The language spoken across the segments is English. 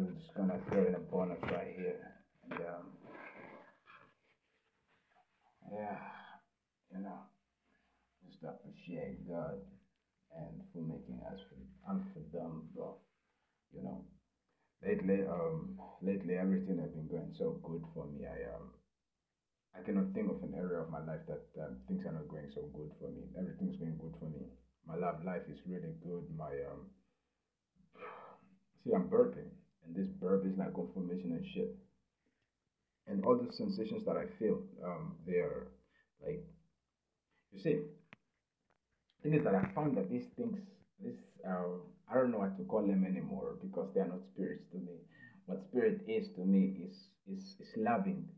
We're just gonna throw in a bonus right here. And um, yeah, you know, just appreciate God and for making us for and for them, bro. You know, lately, um, lately everything has been going so good for me. I um, I cannot think of an area of my life that um, things are not going so good for me. Everything's going good for me. My love life is really good. My um, see, I'm burping, and this burp is like confirmation and shit. And all the sensations that I feel, um, they are like, you see, thing is that I found that these things, this, um, I don't know what to call them anymore because they are not spirits to me. What spirit is to me is is is loving.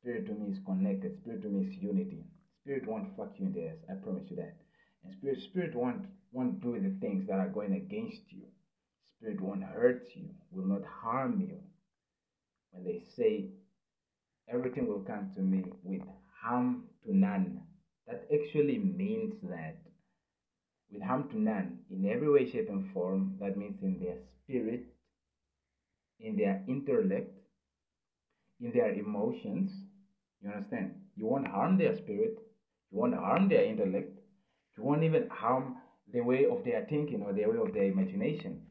Spirit to me is connected. Spirit to me is unity. Spirit won't fuck you in the ass. I promise you that. And spirit, spirit won't won't do the things that are going against you. Spirit won't hurt you. Will not harm you. When they say everything will come to me with harm to none, that actually means that with harm to none in every way, shape, and form. That means in their spirit, in their intellect, in their emotions. You understand? You won't harm their spirit, you won't harm their intellect, you won't even harm the way of their thinking or the way of their imagination.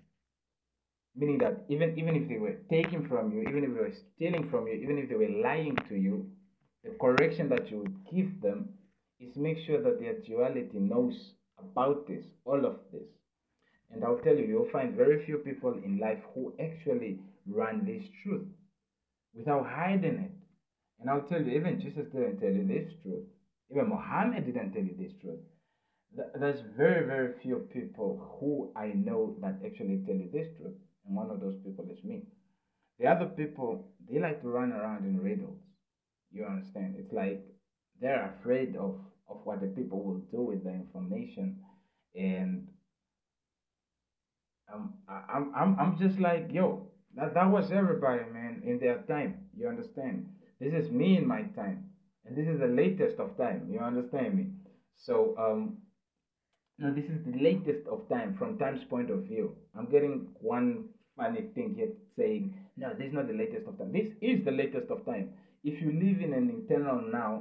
Meaning that even even if they were taking from you, even if they were stealing from you, even if they were lying to you, the correction that you would give them is make sure that their duality knows about this, all of this. And I'll tell you, you'll find very few people in life who actually run this truth without hiding it. And I'll tell you, even Jesus didn't tell you this truth. Even Muhammad didn't tell you this truth. There's very, very few people who I know that actually tell you this truth. And one of those people is me. The other people, they like to run around in riddles. You understand? It's like they're afraid of of what the people will do with the information. And um, I'm, I'm, I'm just like yo that, that was everybody man in their time. You understand? This is me in my time. And this is the latest of time. You understand me? So um no this is the latest of time from time's point of view. I'm getting one funny thing here saying no this is not the latest of time this is the latest of time if you live in an eternal now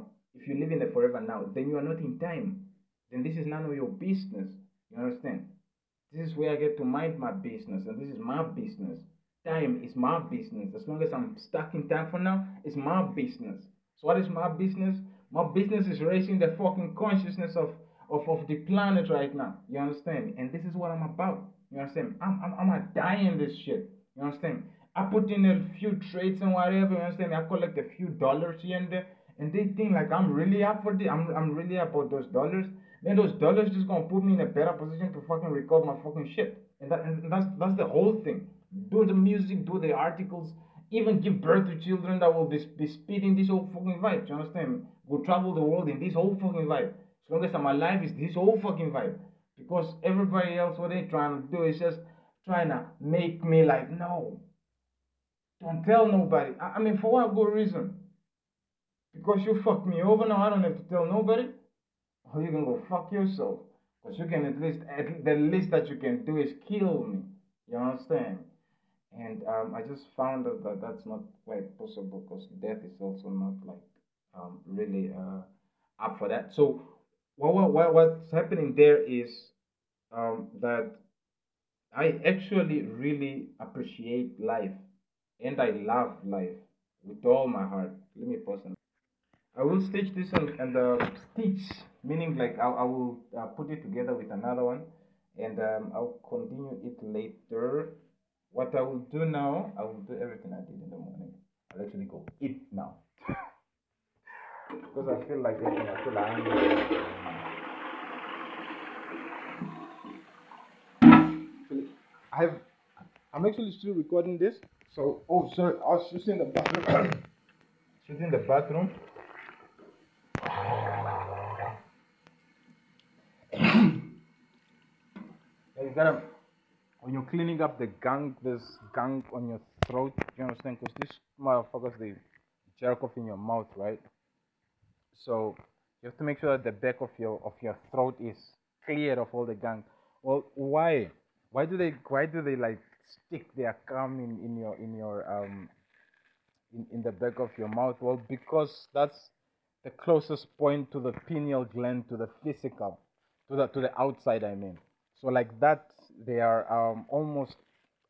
if you live in the forever now, then you are not in time. Then this is none of your business. You understand? This is where I get to mind my business, and this is my business. Time is my business. As long as I'm stuck in time for now, it's my business. So what is my business? My business is raising the fucking consciousness of, of, of the planet right now. You understand? And this is what I'm about. You understand? I'm, I'm, I'm not dying this shit. You understand? I put in a few trades and whatever. You understand? I collect a few dollars here and there and they think like I'm really up for this, I'm, I'm really for those dollars, then those dollars just gonna put me in a better position to fucking record my fucking shit. And that and that's that's the whole thing. Do the music, do the articles, even give birth to children that will be, be spitting this whole fucking vibe. You understand? Go travel the world in this whole fucking vibe. As long as I'm alive, is this whole fucking vibe. Because everybody else, what they trying to do is just trying to make me like, no, don't tell nobody. I, I mean, for what good reason? Because you fucked me over now, I don't have to tell nobody. Or you can go fuck yourself. Because you can at least, at the least that you can do is kill me. You understand? And um, I just found out that that's not quite possible because death is also not like um, really uh, up for that. So what, what, what's happening there is um, that I actually really appreciate life and I love life with all my heart. Let me pause. I will stitch this and, and uh, stitch, meaning like I, I will uh, put it together with another one and um, I'll continue it later. What I will do now, I will do everything I did in the morning. I'll actually go eat now. Because I feel like eating, I feel I'm I've, I'm actually still recording this. So, oh, sorry, I was just in the bathroom. just in the bathroom. you gotta when you're cleaning up the gunk, there's gunk on your throat. You understand? Because these motherfuckers they jerk off in your mouth, right? So you have to make sure that the back of your of your throat is clear of all the gunk. Well, why? Why do they why do they like stick their gum in, in your in your um in, in the back of your mouth? Well, because that's the closest point to the pineal gland to the physical, to the to the outside. I mean, so like that, they are um almost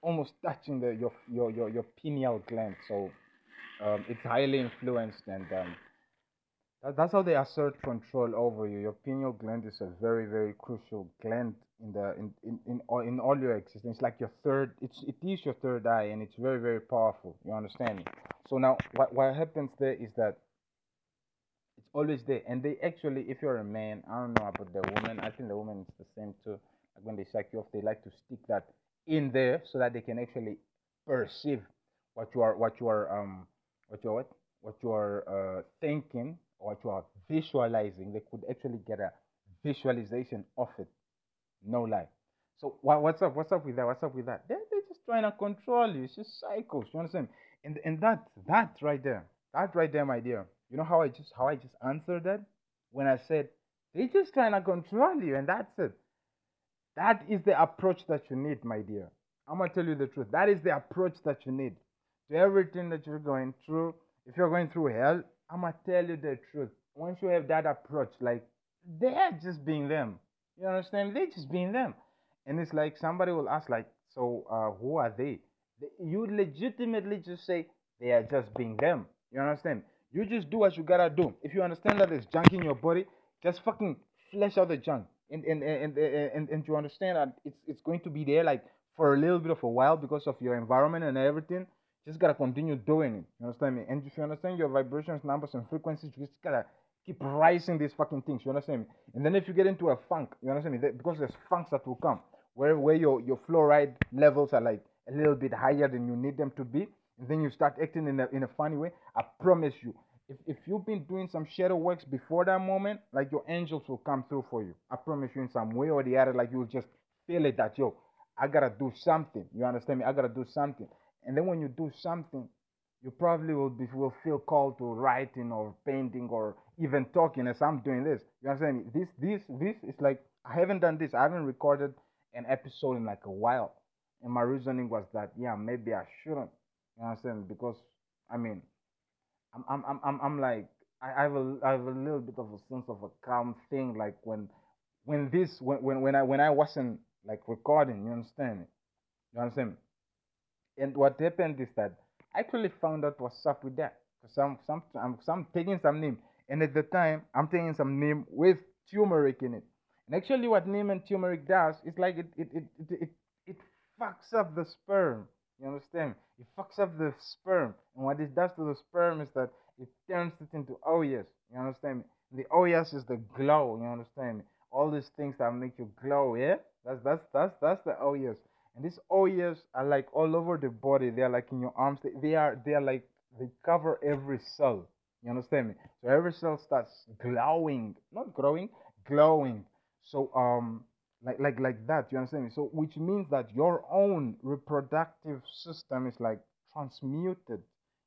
almost touching the your your your, your pineal gland. So um, it's highly influenced and um, that, that's how they assert control over you. Your pineal gland is a very, very crucial gland in the in in in all, in all your existence. It's like your third. It's it is your third eye, and it's very, very powerful. You understand me? So now, what what happens there is that it's always there, and they actually, if you're a man, I don't know about the woman. I think the woman is the same too. Like when they suck you off, they like to stick that in there so that they can actually perceive what you are what you are um what you are what, what you are uh, thinking what you are visualizing, they could actually get a visualization of it. No lie. So what, what's up? What's up with that? What's up with that? They're, they're just trying to control you. It's just cycles. You understand? And and that that right there, that right there, my dear. You know how I just how I just answered that when I said they're just trying to control you, and that's it. That is the approach that you need, my dear. I'm gonna tell you the truth. That is the approach that you need to everything that you're going through. If you're going through hell, I'm gonna tell you the truth. Once you have that approach, like they're just being them. You understand? They're just being them. And it's like somebody will ask, like, so uh, who are they? You legitimately just say they are just being them. You understand? You just do what you gotta do. If you understand that there's junk in your body, just fucking flesh out the junk. And and and and, and, and you understand that it's it's going to be there like for a little bit of a while because of your environment and everything just gotta continue doing it. You understand me? And if you understand your vibrations, numbers, and frequencies, you just gotta keep rising these fucking things. You understand me? And then if you get into a funk, you understand me? Because there's funks that will come where where your your fluoride levels are like a little bit higher than you need them to be, and then you start acting in a in a funny way. I promise you, if if you've been doing some shadow works before that moment, like your angels will come through for you. I promise you, in some way or the other, like you'll just feel it that yo, I gotta do something. You understand me? I gotta do something. And then when you do something, you probably will be will feel called to writing or painting or even talking as I'm doing this. You understand me? This this this is like I haven't done this. I haven't recorded an episode in like a while. And my reasoning was that yeah, maybe I shouldn't. You understand? Because I mean I'm I'm I'm I'm, I'm like I, have a I have a little bit of a sense of a calm thing like when when this when when, when I when I wasn't like recording, you understand? You understand me? And what happened is that I actually found out what's up with that. Some some I'm some taking some neem, and at the time I'm taking some neem with turmeric in it. And actually, what neem and turmeric does is like it it it it it, it fucks up the sperm. You understand? It fucks up the sperm, and what it does to the sperm is that it turns it into oyas. You understand me? The oyas is the glow. You understand me? All these things that make you glow. Yeah, that's that's that's that's the oyas. And these oyas are like all over the body. They are like in your arms. They, they are they are like they cover every cell. You understand me? So every cell starts glowing, not growing, glowing. So um like like like that. You understand me? So which means that your own reproductive system is like transmuted.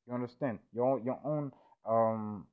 You understand? Your your own um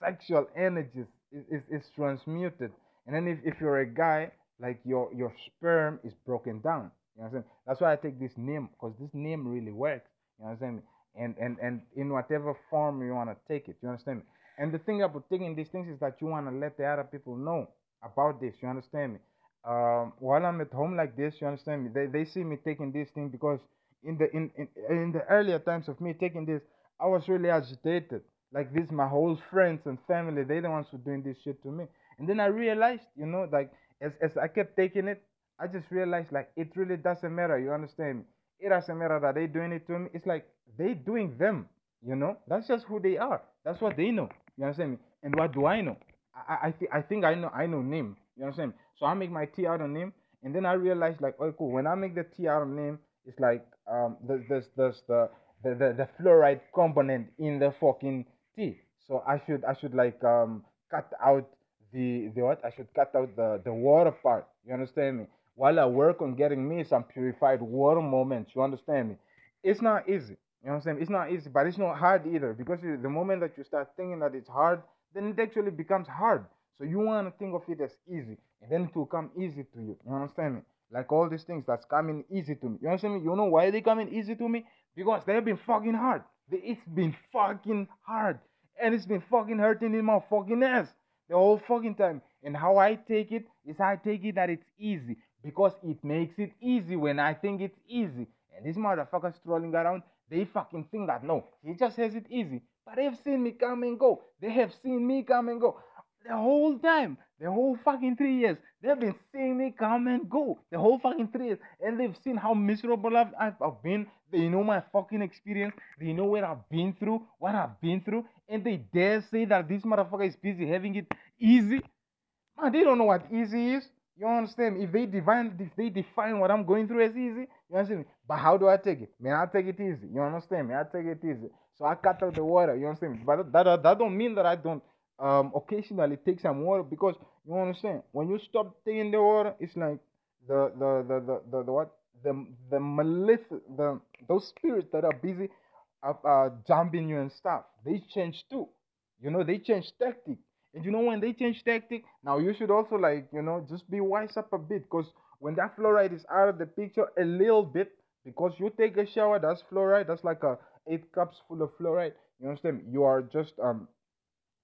sexual energies is, is, is transmuted. And then if, if you're a guy, like your your sperm is broken down. You understand? That's why I take this neem because this neem really works. You understand? And and and in whatever form you want to take it. You understand me? And the thing about taking these things is that you want to let the other people know about this. You understand me? Um, while I'm at home like this, you understand me? They they see me taking this thing because in the in, in in the earlier times of me taking this, I was really agitated. Like this, my whole friends and family, they the ones who doing this shit to me. And then I realized, you know, like as, as I kept taking it, I just realized like it really doesn't matter. You understand? It doesn't matter that they doing it to me. It's like they doing them. You know, that's just who they are. That's what they know. You understand me? And what do I know? I I, th- I think I know I know neem. You understand? So I make my tea out of neem, and then I realized like, oh cool. When I make the tea out of neem, it's like um there's there's, there's the, the the the fluoride component in the fucking tea. So I should I should like um cut out the the what I should cut out the the water part. You understand me? While I work on getting me some purified water moments. You understand me? It's not easy. You know what I'm saying? It's not easy, but it's not hard either. Because the moment that you start thinking that it's hard, then it actually becomes hard. So you want to think of it as easy, and then it will come easy to you. You understand me? like all these things that's coming easy to me. You understand me? You know why they coming easy to me? Because they've been fucking hard. It's been fucking hard. And it's been fucking hurting in my fucking ass the whole fucking time. And how I take it is I take it that it's easy because it makes it easy when I think it's easy. And these motherfuckers strolling around, they fucking think that no, he just has it easy. But they've seen me come and go. They have seen me come and go the whole time, the whole fucking three years. They've been seeing me come and go the whole fucking three years, and they've seen how miserable I've, I've, been. They know my fucking experience. They know what I've been through, what I've been through, and they dare say that this motherfucker is busy having it easy. Man, they don't know what easy is. You understand? If they define if they define what I'm going through as easy, you understand me? But how do I take it? Man, I take it easy. You understand me? I take it easy. So I cut out the water. You understand me? But that that, that don't mean that I don't um occasionally take some water because you understand when you stop taking the water, it's like the the the the, the, the what the the malefic the those spirits that are busy uh, uh jumping you and stuff. They change too. You know they change tactic. And you know when they change tactic, now you should also like you know just be wise up a bit because when that fluoride is out of the picture a little bit because you take a shower that's fluoride that's like a eight cups full of fluoride you understand you are just um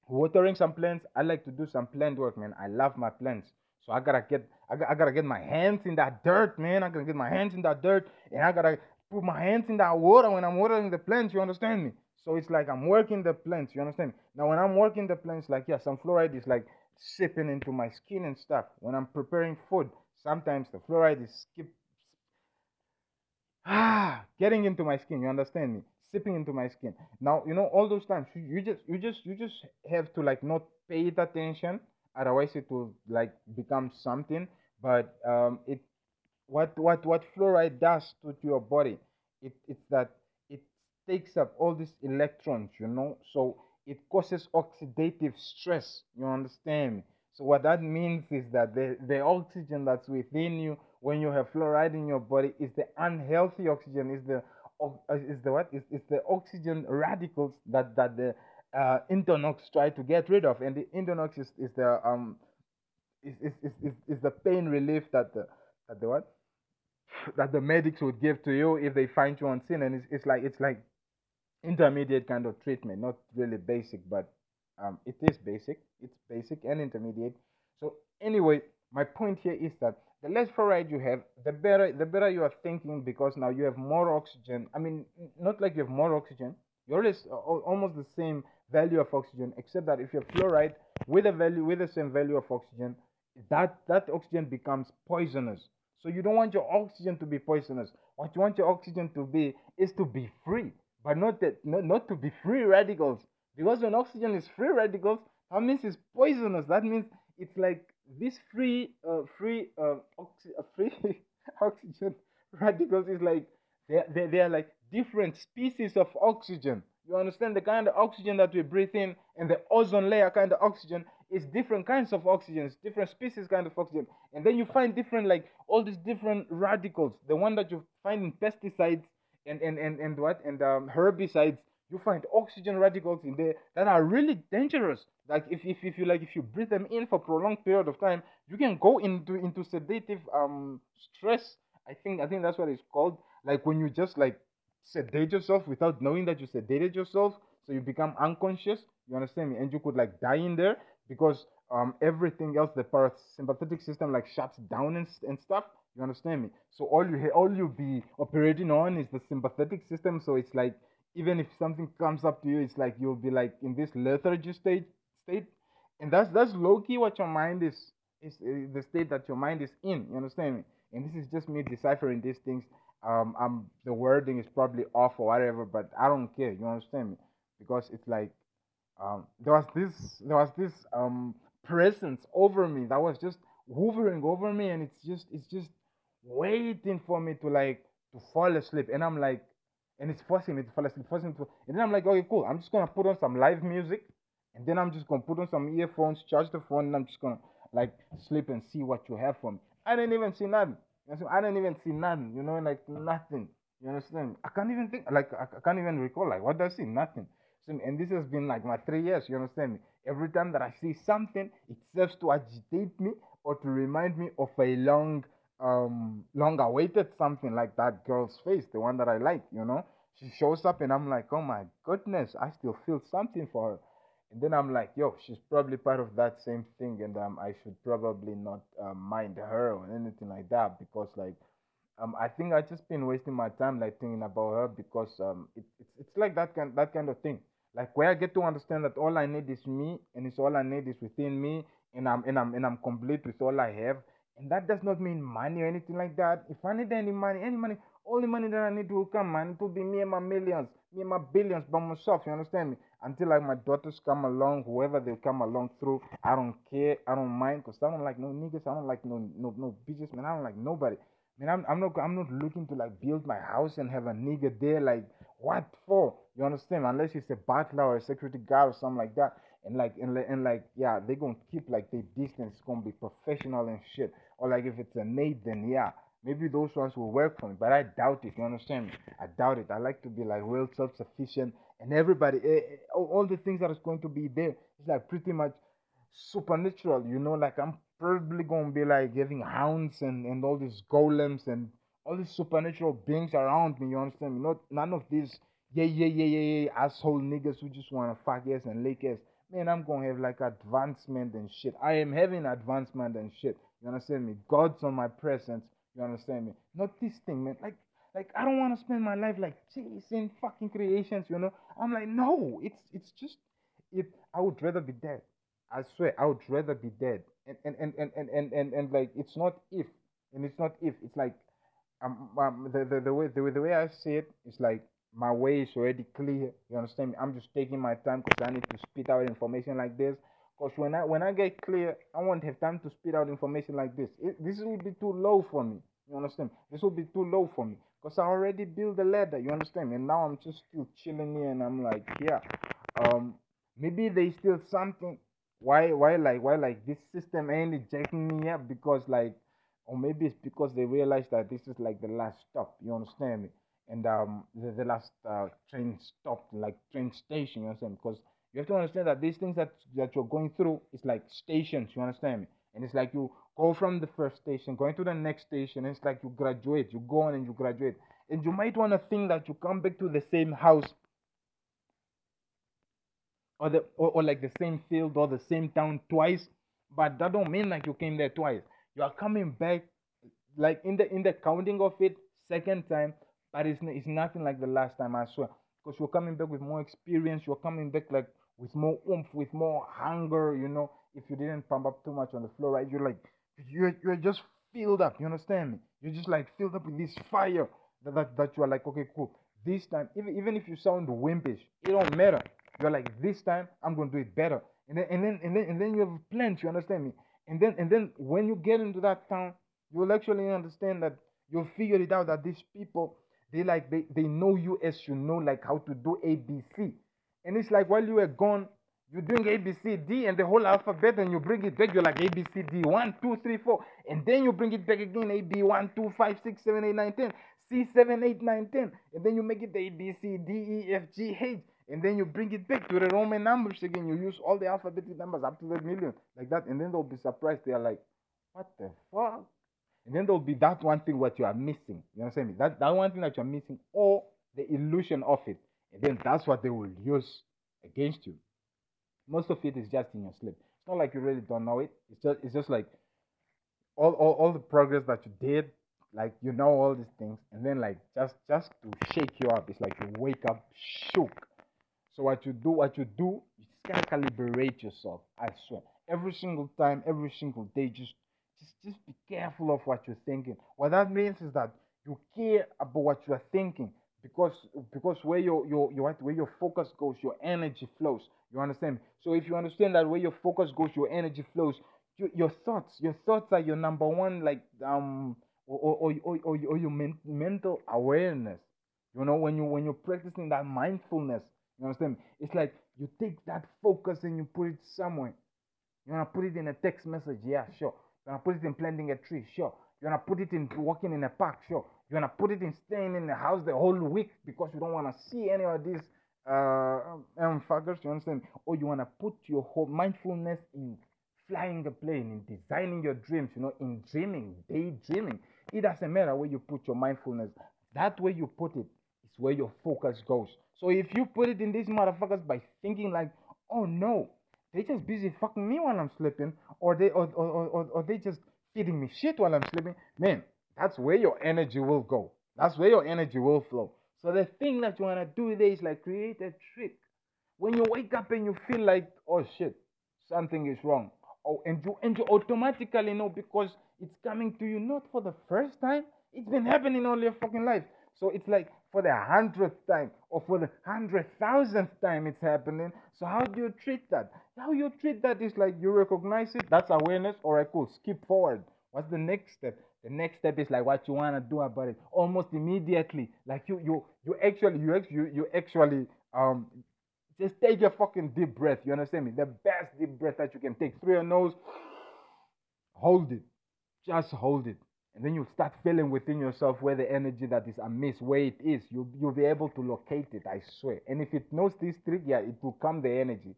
watering some plants. I like to do some plant work man. I love my plants. So i gotta get I, I gotta get my hands in that dirt man. I gotta get my hands in that dirt and i gotta put my hands in that water when i'm watering the plants you understand me? So it's like i'm working the plants you understand now when i'm working the plants like yeah some fluoride is like seeping into my skin and stuff. When i'm preparing food sometimes the fluoride is skip ah getting into my skin you understand me seeping into my skin. Now you know all those times you just you just you just have to like not pay it attention. Otherwise it will like become something. But um it what what what fluoride does to, to your body it it's that it takes up all these electrons you know? So it causes oxidative stress you understand? So what that means is that the, the oxygen that's within you when you have fluoride in your body is the unhealthy oxygen, is the is the what? Is, the oxygen radicals that that the uh, Entonox try to get rid of, and the Entonox is, is the um is, is, is, is the pain relief that the that the what? That the medics would give to you if they find you on scene, and it's, it's like it's like intermediate kind of treatment, not really basic, but um, it is basic. It's basic and intermediate. So anyway, my point here is that the less fluoride you have, the better the better you are thinking because now you have more oxygen. I mean, not like you have more oxygen. You always uh, almost the same value of oxygen, except that if you have fluoride with a value with the same value of oxygen, that that oxygen becomes poisonous. So you don't want your oxygen to be poisonous. What you want your oxygen to be is to be free, but not that not, not to be free radicals. Because when oxygen is free radicals, that means it's poisonous. That means it's like this free, uh, free, uh, oxy- uh, free oxygen radicals is like they they they are like different species of oxygen. You understand the kind of oxygen that we breathe in, and the ozone layer kind of oxygen is different kinds of oxygens, different species kind of oxygen. And then you find different like all these different radicals. The one that you find in pesticides and and and, and what and um, herbicides you find oxygen radicals in there that are really dangerous. Like if, if, if you like if you breathe them in for prolonged period of time, you can go into into sedative um stress. I think I think that's what it's called. Like when you just like sedate yourself without knowing that you sedated yourself, so you become unconscious. You understand me? And you could like die in there because um everything else, the parasympathetic system like shuts down and, and stuff. You understand me? So all you all you be operating on is the sympathetic system. So it's like even if something comes up to you, it's like you'll be like in this lethargy state state, and that's that's low key what your mind is is, is the state that your mind is in. You understand me? And this is just me deciphering these things. Um, um, the wording is probably off or whatever, but I don't care. You understand me? Because it's like um, there was this there was this um presence over me that was just hovering over me, and it's just it's just waiting for me to like to fall asleep, and I'm like and it's forcing me to fall asleep, forcing me to. And then I'm like, okay, cool. I'm just gonna put on some live music, and then I'm just gonna put on some earphones, charge the phone, and I'm just gonna like sleep and see what you have for me. I didn't even see nothing. I didn't even see nothing. You know, like nothing. You understand? I can't even think. Like I I can't even recall. Like what does I see? Nothing. And this has been like my three years. You understand me? Every time that I see something, it serves to agitate me or to remind me of a long um long awaited something like that girl's face, the one that I like, you know. She shows up and I'm like, oh my goodness, I still feel something for her. And then I'm like, yo, she's probably part of that same thing, and um, I should probably not um, mind her or anything like that because like um, I think I just been wasting my time like thinking about her because um, it, it's it's like that kind that kind of thing. Like where I get to understand that all I need is me, and it's all I need is within me, and I'm and I'm and I'm complete with all I have. And that does not mean money or anything like that. If I need any money, any money, all the money that I need will come, man. It will be me and my millions, me and my billions by myself. You understand me? Until like my daughters come along, whoever they come along through, I don't care, I don't mind, cause I don't like no niggas, I don't like no no no bitches, man. I don't like nobody. Man, I'm, I'm not I'm not looking to like build my house and have a nigga there. Like what for? You understand? Unless it's a butler or a security guard or something like that. And like and, and like yeah, they gonna keep like their distance. It's gonna be professional and shit. Or like if it's a maid, then yeah, maybe those ones will work for me. But I doubt it. You understand me? I doubt it. I like to be like well self-sufficient and everybody, eh, eh, all, the things that is going to be there. It's like pretty much supernatural. You know, like I'm probably gonna be like having hounds and and all these golems and all these supernatural beings around me. You understand me? Not none of these yeah yeah yeah yeah yeah asshole niggas who just wanna fuck ass and lick ass. Man, I'm gonna have like advancement and shit. I am having advancement and shit. You understand me? God's on my presence. You understand me? Not this thing, man. Like like I don't want to spend my life like chasing fucking creations. You know? I'm like no. It's it's just it. I would rather be dead. I swear, I would rather be dead. And and and and and and, and, and like it's not if, and it's not if. It's like um, um the, the the way the the way I see it is like my way is already clear. You understand me? I'm just taking my time because I need to spit out information like this. Because when I when I get clear, I won't have time to spit out information like this. It, this will be too low for me. You understand? This will be too low for me because I already built the ladder. You understand? And now I'm just still chilling here, and I'm like, yeah, um, maybe there's still something why why like why like this system ain't ejecting me up because like or maybe it's because they realize that this is like the last stop you understand me and um the, the last uh, train stop like train station you understand because you have to understand that these things that that you're going through is like stations you understand me? And it's like you go from the first station going to the next station it's like you graduate you go on and you graduate. And you might want to think that you come back to the same house or the or, or like the same field or the same town twice but that don't mean like you came there twice. You are coming back like in the in the counting of it second time but it's, it's nothing like the last time i swear. Because you're coming back with more experience you're coming back like with more oomph with more hunger you know if you didn't pump up too much on the fluoride you're like you're, you're just filled up you understand me you're just like filled up with this fire that, that, that you're like okay cool this time even, even if you sound wimpish it don't matter you're like, this time I'm gonna do it better. And then and then and then and then you have a plans, you understand me? And then and then when you get into that town, you'll actually understand that you'll figure it out that these people they like they, they know you as you know like how to do ABC. And it's like while you were gone, you're doing A B C D and the whole alphabet and you bring it back, you're like A B C D one, two, three, four, and then you bring it back again, A B one, two, five, six, seven, eight, nine, ten, C seven, eight, nine, ten, and then you make it A B C D E F G H and then you bring it back to the Roman numbers again. You use all the alphabetic numbers up to the million, like that, and then they'll be surprised. They are like, "What the fuck?" And then there'll be that one thing what you are missing. You understand me? That that one thing that you're missing, or the illusion of it, and then that's what they will use against you. Most of it is just in your sleep. It's not like you really don't know it. It's just it's just like all all, all the progress that you did like you know all these things and then like just just to shake you up it's like you wake up shook so what you do, what you do, you just gotta calibrate yourself. I swear. Every single time, every single day, just just just be careful of what you're thinking. What that means is that you care about what you are thinking because because where your your your where your focus goes, your energy flows. You understand? So if you understand that where your focus goes, your energy flows. Your, your thoughts, your thoughts are your number one like um or or or, or, or your men, mental awareness. You know when you when you're practicing that mindfulness, you understand? It's like you take that focus and you put it somewhere. You wanna put it in a text message, yeah, sure. You wanna put it in planting a tree, sure. You wanna put it in walking in a park, sure. You wanna put it in staying in the house the whole week because you don't wanna see any of these uh um fuckers, you understand? Or you wanna put your whole mindfulness in flying the plane, in designing your dreams, you know, in dreaming, daydreaming. It doesn't matter where you put your mindfulness. That way you put it is where your focus goes. So if you put it in these motherfuckers by thinking like, oh no, they just busy fucking me while I'm sleeping, or they or, or, or, or they just feeding me shit while I'm sleeping, man, that's where your energy will go. That's where your energy will flow. So the thing that you wanna do there is like create a trick. When you wake up and you feel like, oh shit, something is wrong. Oh, and you and you automatically know because it's coming to you not for the first time. It's been happening all your fucking life. So it's like for the hundredth time or for the hundred thousandth time it's happening. So how do you treat that? How you treat that is like you recognize it, that's awareness, all right, cool, skip forward. What's the next step? The next step is like what you wanna do about it almost immediately. Like you you you actually you you, you actually um just take a fucking deep breath. You understand me? The best deep breath that you can take through your nose. Hold it. Just hold it. And then you start feeling within yourself where the energy that is amiss, where it is. You'll, you'll be able to locate it, I swear. And if it knows this trick, yeah, it will come the energy.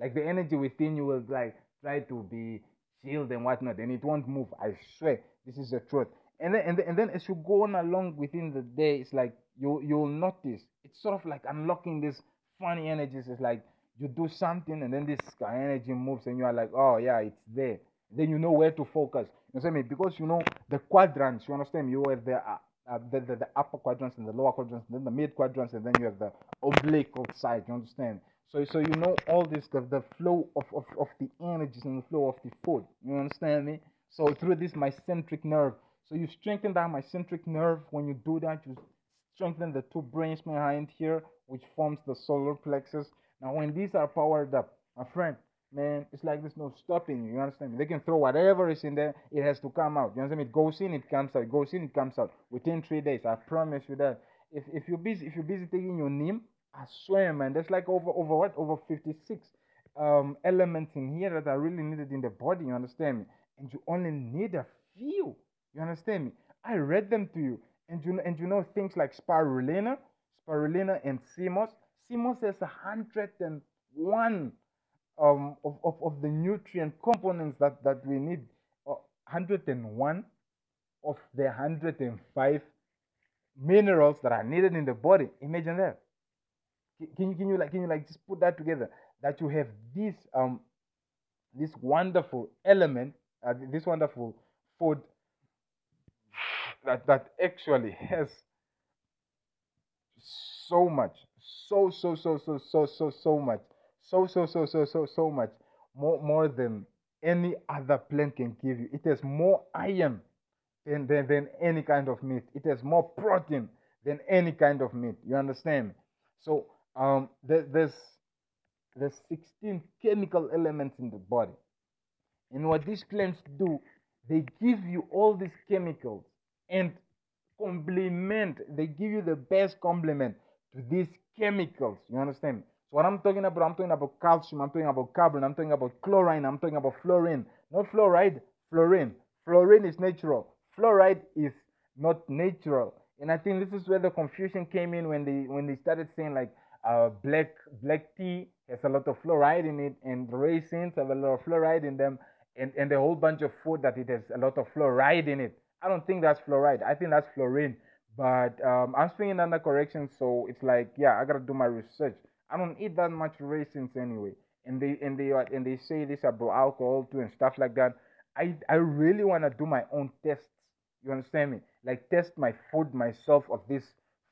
Like the energy within you will like try to be chilled and whatnot, and it won't move. I swear, this is the truth. And then, and then, and then as you go on along within the day, it's like you you'll notice it's sort of like unlocking this funny energies. It's like you do something and then this energy moves and you are like, oh yeah, it's there. Then you know where to focus. You understand me? Because you know the quadrants. You understand? You have the uh, uh, the, the, the upper quadrants and the lower quadrants, and then the mid quadrants, and then you have the oblique side. You understand? So so you know all this the, the flow of, of, of the energies and the flow of the food. You understand me? So through this mycentric nerve. So you strengthen that mycentric nerve. When you do that, you strengthen the two brains behind here, which forms the solar plexus. Now, when these are powered up, my friend, man, it's like there's no stopping you. You understand me? They can throw whatever is in there, it has to come out. You understand me? It goes in, it comes out. It goes in, it comes out within three days. I promise you that. If if you're busy, if you're busy taking your neem, I swear, man, there's like over over what over 56 um elements in here that are really needed in the body. You understand me? And you only need a few. You understand me? I read them to you. And you know, and you know things like spirulina, spirulina and sea moss. CMOS has a hundred and one um, of, of, of the nutrient components that, that we need. Uh, 101 of the 105 minerals that are needed in the body. Imagine that. Can you can you like can you like just put that together? That you have this um this wonderful element, uh, this wonderful food that that actually has so much, so so so so so so so much, so so so so so so much more more than any other plant can give you. It has more iron than, than, than any kind of meat. It has more protein than any kind of meat. You understand? So um, there, there's there's 16 chemical elements in the body, and what these plants do, they give you all these chemicals and complement. They give you the best complement to these chemicals. You understand? So what I'm talking about, I'm talking about calcium, I'm talking about carbon, I'm talking about chlorine, I'm talking about fluorine. Not fluoride, fluorine. Fluorine is natural. Fluoride is not natural. And I think this is where the confusion came in when they when they started saying like uh, black black tea has a lot of fluoride in it, and raisins have a lot of fluoride in them, and and a whole bunch of food that it has a lot of fluoride in it. I don't think that's fluoride. I think that's fluorine. But um, I'm swinging under correction, so it's like, yeah, I gotta do my research. I don't eat that much raisins anyway, and they and they and they say this about alcohol too and stuff like that. I I really wanna do my own tests. You understand me? Like test my food myself of this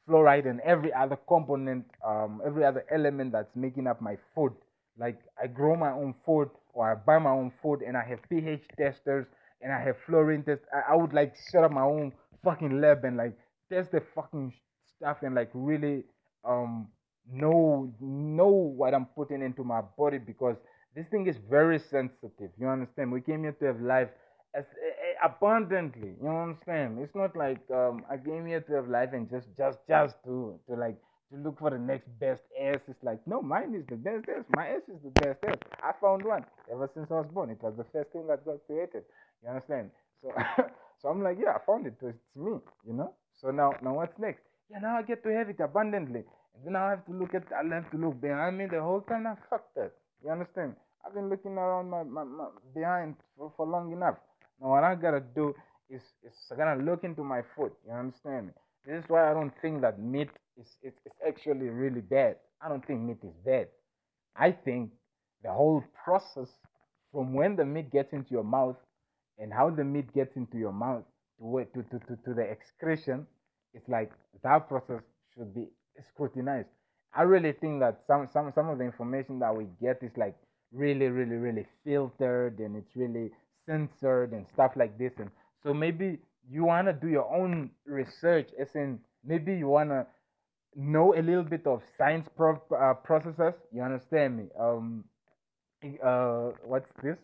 fluoride and every other component, um, every other element that's making up my food. Like I grow my own food or I buy my own food and I have pH testers and I have fluorine test. I, I would like set up my own fucking lab and like test the fucking stuff and like really um know know what I'm putting into my body because this thing is very sensitive. You understand? We came here to have life as abundantly. You understand? It's not like um I came here to have life and just just just to to like to look for the next best ass. It's like no, mine is the best ass. My ass is the best ass. I found one ever since I was born. It was the first thing that got created. You understand? So so I'm like, yeah, I found it. It's me. You know. So now now what's next? Yeah, now I get to have it abundantly. And then I have to look at I have to look behind me the whole time. Now fuck that. You understand? I've been looking around my, my, my behind for, for long enough. Now what I gotta do is is I gotta look into my foot. You understand me? This is why I don't think that meat is it's, it's actually really bad. I don't think meat is bad. I think the whole process from when the meat gets into your mouth and how the meat gets into your mouth to, to, to, to, to the excretion, it's like that process should be scrutinized. I really think that some, some, some of the information that we get is like really, really, really filtered and it's really censored and stuff like this. And so maybe you want to do your own research, as in maybe you want to know a little bit of science pro- uh, processes. You understand me? Um, uh, what's this?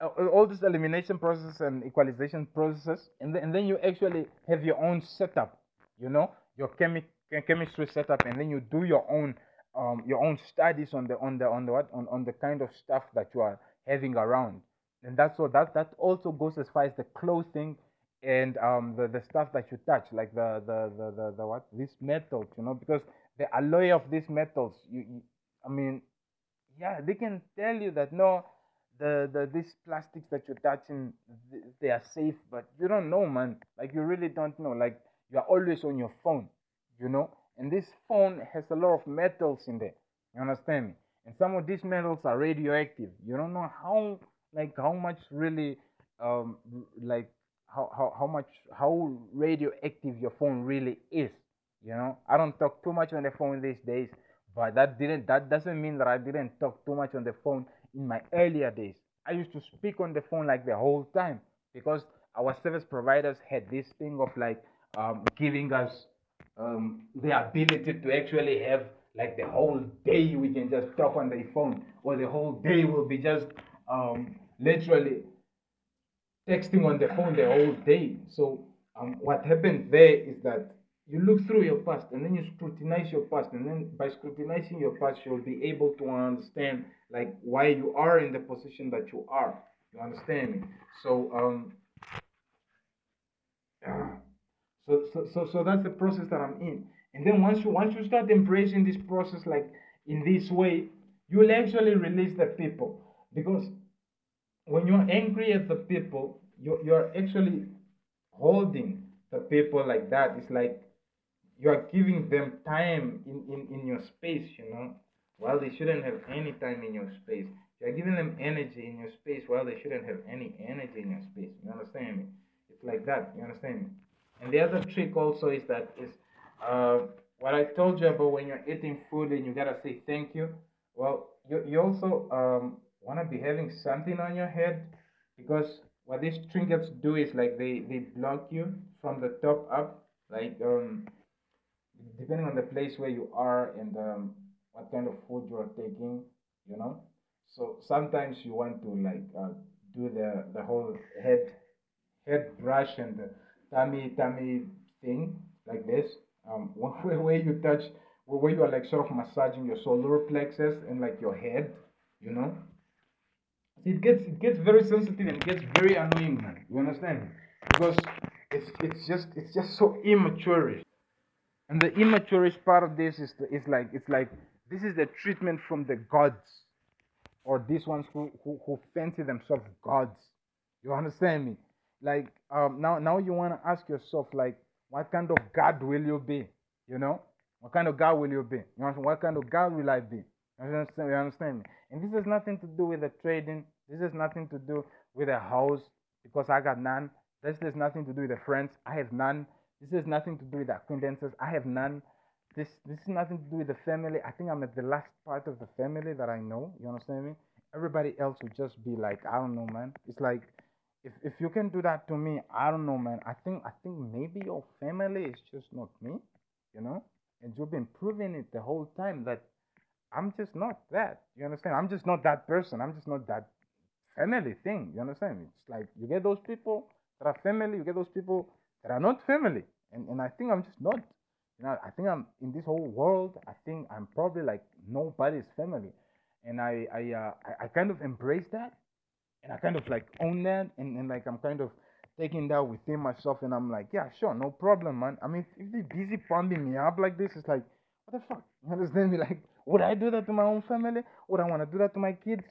Uh, all these elimination processes and equalization processes, and then, and then you actually have your own setup. You know, your chemi- chemistry setup, and then you do your own um, your own studies on the on the on the what on, on the kind of stuff that you are having around and that's what that that also goes as far as the clothing and um the, the stuff that you touch like the the, the the the what? These metals you know because the alloy of these metals you, you i mean yeah they can tell you that no the the these plastics that you're touching they are safe but you don't know man. Like you really don't know. Like you are always on your phone you know? And this phone has a lot of metals in there. You understand me? And some of these metals are radioactive. You don't know how like how much really um like how, how, how much how radioactive your phone really is you know? I don't talk too much on the phone these days but that didn't that doesn't mean that i didn't talk too much on the phone in my earlier days. I used to speak on the phone like the whole time because our service providers had this thing of like um, giving us um, the ability to actually have like the whole day we can just talk on the phone or the whole day will be just um, literally texting on the phone the whole day. So um, what happened there is that you look through your past and then you scrutinize your past and then by scrutinizing your past you'll be able to understand like why you are in the position that you are. You understand me? So um so so so, so that's the process that i'm in. And then once you once you start embracing this process like in this way you'll actually release the people. Because when you're angry at the people, you're, you're actually holding the people like that. It's like you are giving them time in, in, in your space, you know, while they shouldn't have any time in your space. You're giving them energy in your space while they shouldn't have any energy in your space. You understand me? It's like that. You understand me? And the other trick also is that is uh, what I told you about when you're eating food and you gotta say thank you. Well, you, you also um, want to be having something on your head because what these trinkets do is like they they block you from the top up like um depending on the place where you are and um, what kind of food you are taking you know? So sometimes you want to like uh, do the the whole head head brush and the tummy tummy thing like this um where, where you touch where you are like sort of massaging your solar plexus and like your head you know it gets it gets very sensitive and it gets very annoying, man. You understand? Because it's it's just it's just so immature. And the immature part of this is the, is like it's like this is the treatment from the gods, or these ones who who, who fancy themselves gods. You understand me? Like um now now you wanna ask yourself like what kind of God will you be? You know? What kind of God will you be? You know what kind of God will I be? You understand, you understand me? And this has nothing to do with the trading. This has nothing to do with a house because I got none. This has nothing to do with the friends. I have none. This has nothing to do with acquaintances. I have none. This this is nothing to do with the family. I think I'm at the last part of the family that I know. You understand me? Everybody else would just be like, I don't know, man. It's like if if you can do that to me, I don't know, man. I think I think maybe your family is just not me, you know. And you've been proving it the whole time that I'm just not that. You understand? I'm just not that person. I'm just not that family thing. You understand? It's like you get those people that are family, you get those people that are not family. And and I think I'm just not. You know, I think I'm in this whole world, I think I'm probably like nobody's family. And I I uh, I, I kind of embrace that and I kind of like own that and, and like I'm kind of taking that within myself and I'm like, yeah, sure, no problem, man. I mean if they busy pumping me up like this, it's like, what the fuck? You understand me? Like, would I do that to my own family? Would I want to do that to my kids?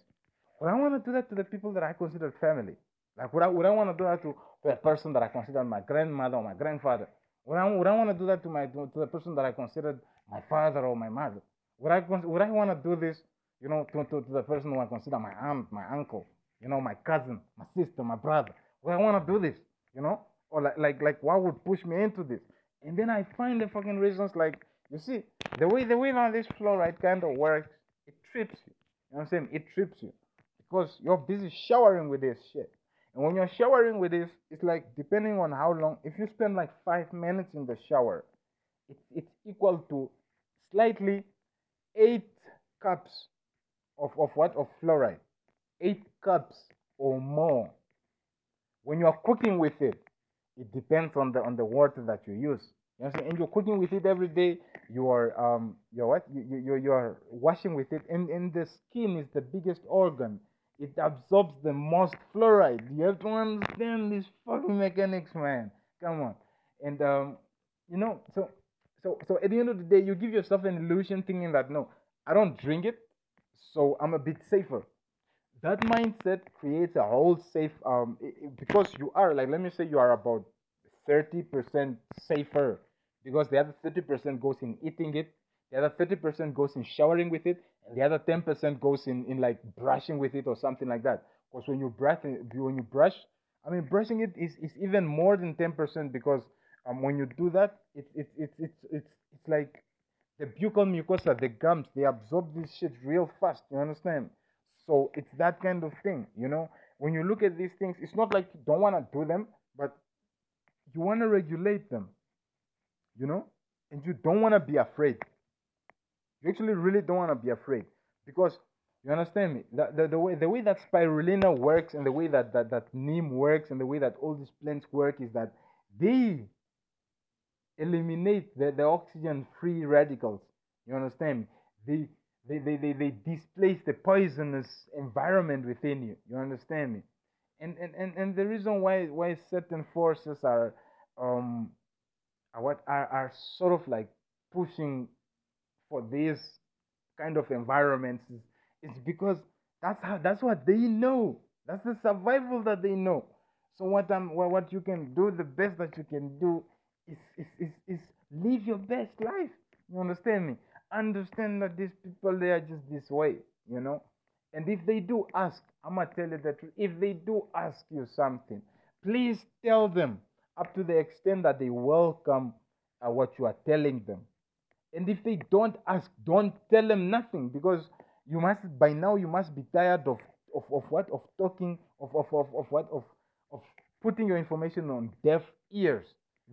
Would I want to do that to the people that I consider family? Like, would I, would I want to do that to, a person that I consider my grandmother or my grandfather? Would I, would I want to do that to my to, to the person that I considered my father or my mother? Would I would I want to do this, you know, to, to, to the person who I consider my aunt, my uncle, you know, my cousin, my sister, my brother? Would I want to do this, you know? Or like like like what would push me into this? And then I find the fucking reasons like you see the way the way now this flow right kind of works, it trips you. You know what I'm saying? It trips you because you're busy showering with this shit. And when you're showering with this, it's like depending on how long. If you spend like five minutes in the shower, it's it's equal to slightly eight cups of of what of fluoride, eight cups or more. When you are cooking with it, it depends on the on the water that you use. You And you're cooking with it every day. You are um you're what you you you are washing with it. And and the skin is the biggest organ it absorbs the most fluoride. You have to understand this fucking mechanics, man. Come on. And um, you know, so so so at the end of the day, you give yourself an illusion thinking that no, I don't drink it, so I'm a bit safer. That mindset creates a whole safe um because you are like let me say you are about 30% safer because the other 30% goes in eating it, the other 30% goes in showering with it, and the other 10% goes in, in like brushing with it or something like that. Because when you brush, when you brush, I mean, brushing it is, is even more than 10% because um, when you do that, it's it's it's it's it's it's like the buccal mucosa, the gums, they absorb this shit real fast. You understand? So it's that kind of thing, you know. When you look at these things, it's not like you don't want to do them, but you want to regulate them, you know, and you don't want to be afraid. You actually really don't want to be afraid because you understand me. The, the, the, way the way that spirulina works and the way that, that that neem works and the way that all these plants work is that they eliminate the, the oxygen free radicals. You understand me? They, they, they, they, they displace the poisonous environment within you. You understand me? And, and, and, and the reason why why certain forces are um are what are, are sort of like pushing for these kind of environments is, is because that's how that's what they know. That's the survival that they know. So what I'm what you can do, the best that you can do is is, is, is live your best life. You understand me? Understand that these people they are just this way, you know. And if they do ask, I'm gonna tell you the truth. If they do ask you something, please tell them up to the extent that they welcome uh, what you are telling them. And if they don't ask, don't tell them nothing because you must by now you must be tired of of, of what of talking of, of, of, of what of of putting your information on deaf ears.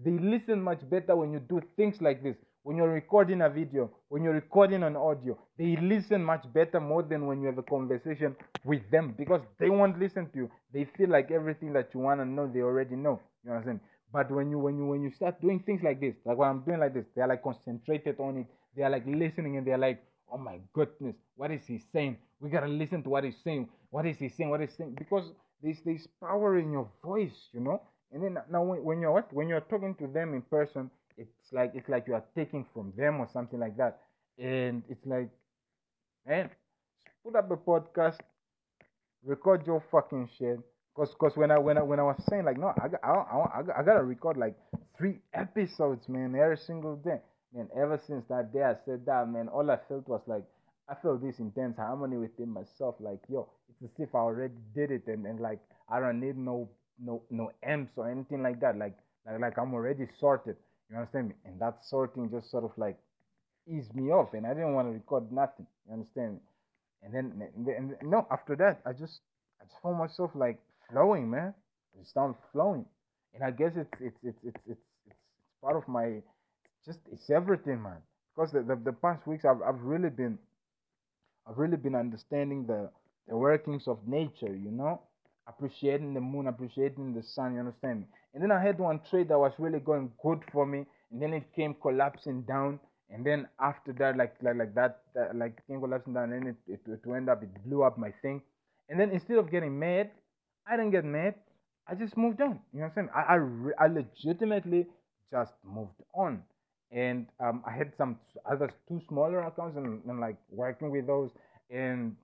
They listen much better when you do things like this. When you're recording a video, when you're recording an audio, they listen much better more than when you have a conversation with them because they won't listen to you. They feel like everything that you want to know, they already know. You understand? But when you when you when you start doing things like this, like what I'm doing like this, they are like concentrated on it. They are like listening and they are like, oh my goodness, what is he saying? We gotta listen to what he's saying. What is he saying? What is he saying? Because there's there's power in your voice, you know. And then now when, when you're what when you're talking to them in person, it's like it's like you are taking from them or something like that. And it's like, man, put up a podcast, record your fucking shit, Cause, cause when I when I when I was saying like no, I got I, I, I gotta record like three episodes, man, every single day. Man, ever since that day I said that, man, all I felt was like I felt this intense harmony within myself. Like, yo, it's as if I already did it, and, and like I don't need no no no amps or anything like that. Like like like I'm already sorted. You understand me? And that sorting just sort of like eased me off, and I didn't want to record nothing. You understand me? And then and, then, and no, after that, I just I just found myself like flowing, man. It started flowing, and I guess it's it's it's it's it's it's, part of my just it's everything, man. Because the, the, the past weeks I've I've really been I've really been understanding the the workings of nature, you know, appreciating the moon, appreciating the sun. You understand me? And then I had one trade that was really going good for me, and then it came collapsing down. And then after that, like like like that, that like came collapsing down, and it, it it went up, it blew up my thing. And then instead of getting mad, I didn't get mad. I just moved on. You know what I'm saying? I I, re- I legitimately just moved on, and um, I had some other two smaller accounts and, and like working with those, and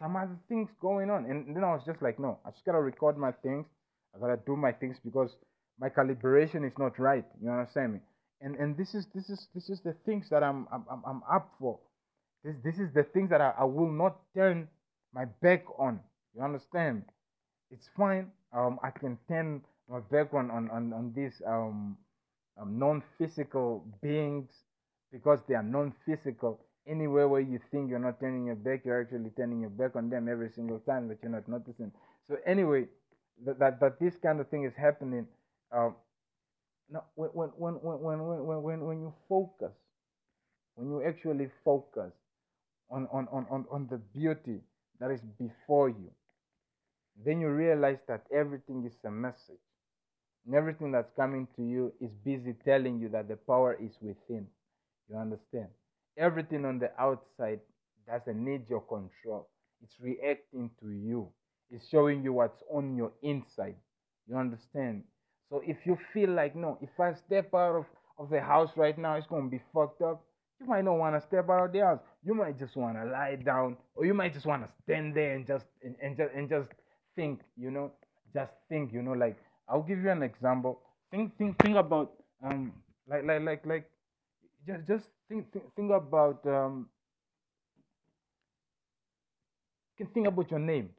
some other things going on. And then I was just like, no, I just gotta record my things. I gotta do my things because my calibration is not right. You understand me? And and this is this is this is the things that I'm I'm I'm up for. This this is the things that I, I will not turn my back on. You understand? It's fine. Um, I can turn my back on on on, on these um, um non-physical beings because they are non-physical anywhere where you think you're not turning your back, you're actually turning your back on them every single time that you're not noticing. So anyway, that that, that this kind of thing is happening. Um, now when when when when when when when you focus, when you actually focus on on on on, on the beauty that is before you, then you realize that everything is a message. And everything that's coming to you is busy telling you that the power is within. You understand? Everything on the outside doesn't need your control. It's reacting to you. It's showing you what's on your inside. You understand? So if you feel like, no, if I step out of, of the house right now, it's going to be fucked up, you might not want to step out of the house. You might just want to lie down, or you might just want to stand there and just and, and just and just think, you know, just think, you know, like I'll give you an example. Think think think about um like like like like just just think think, think about um can think about your name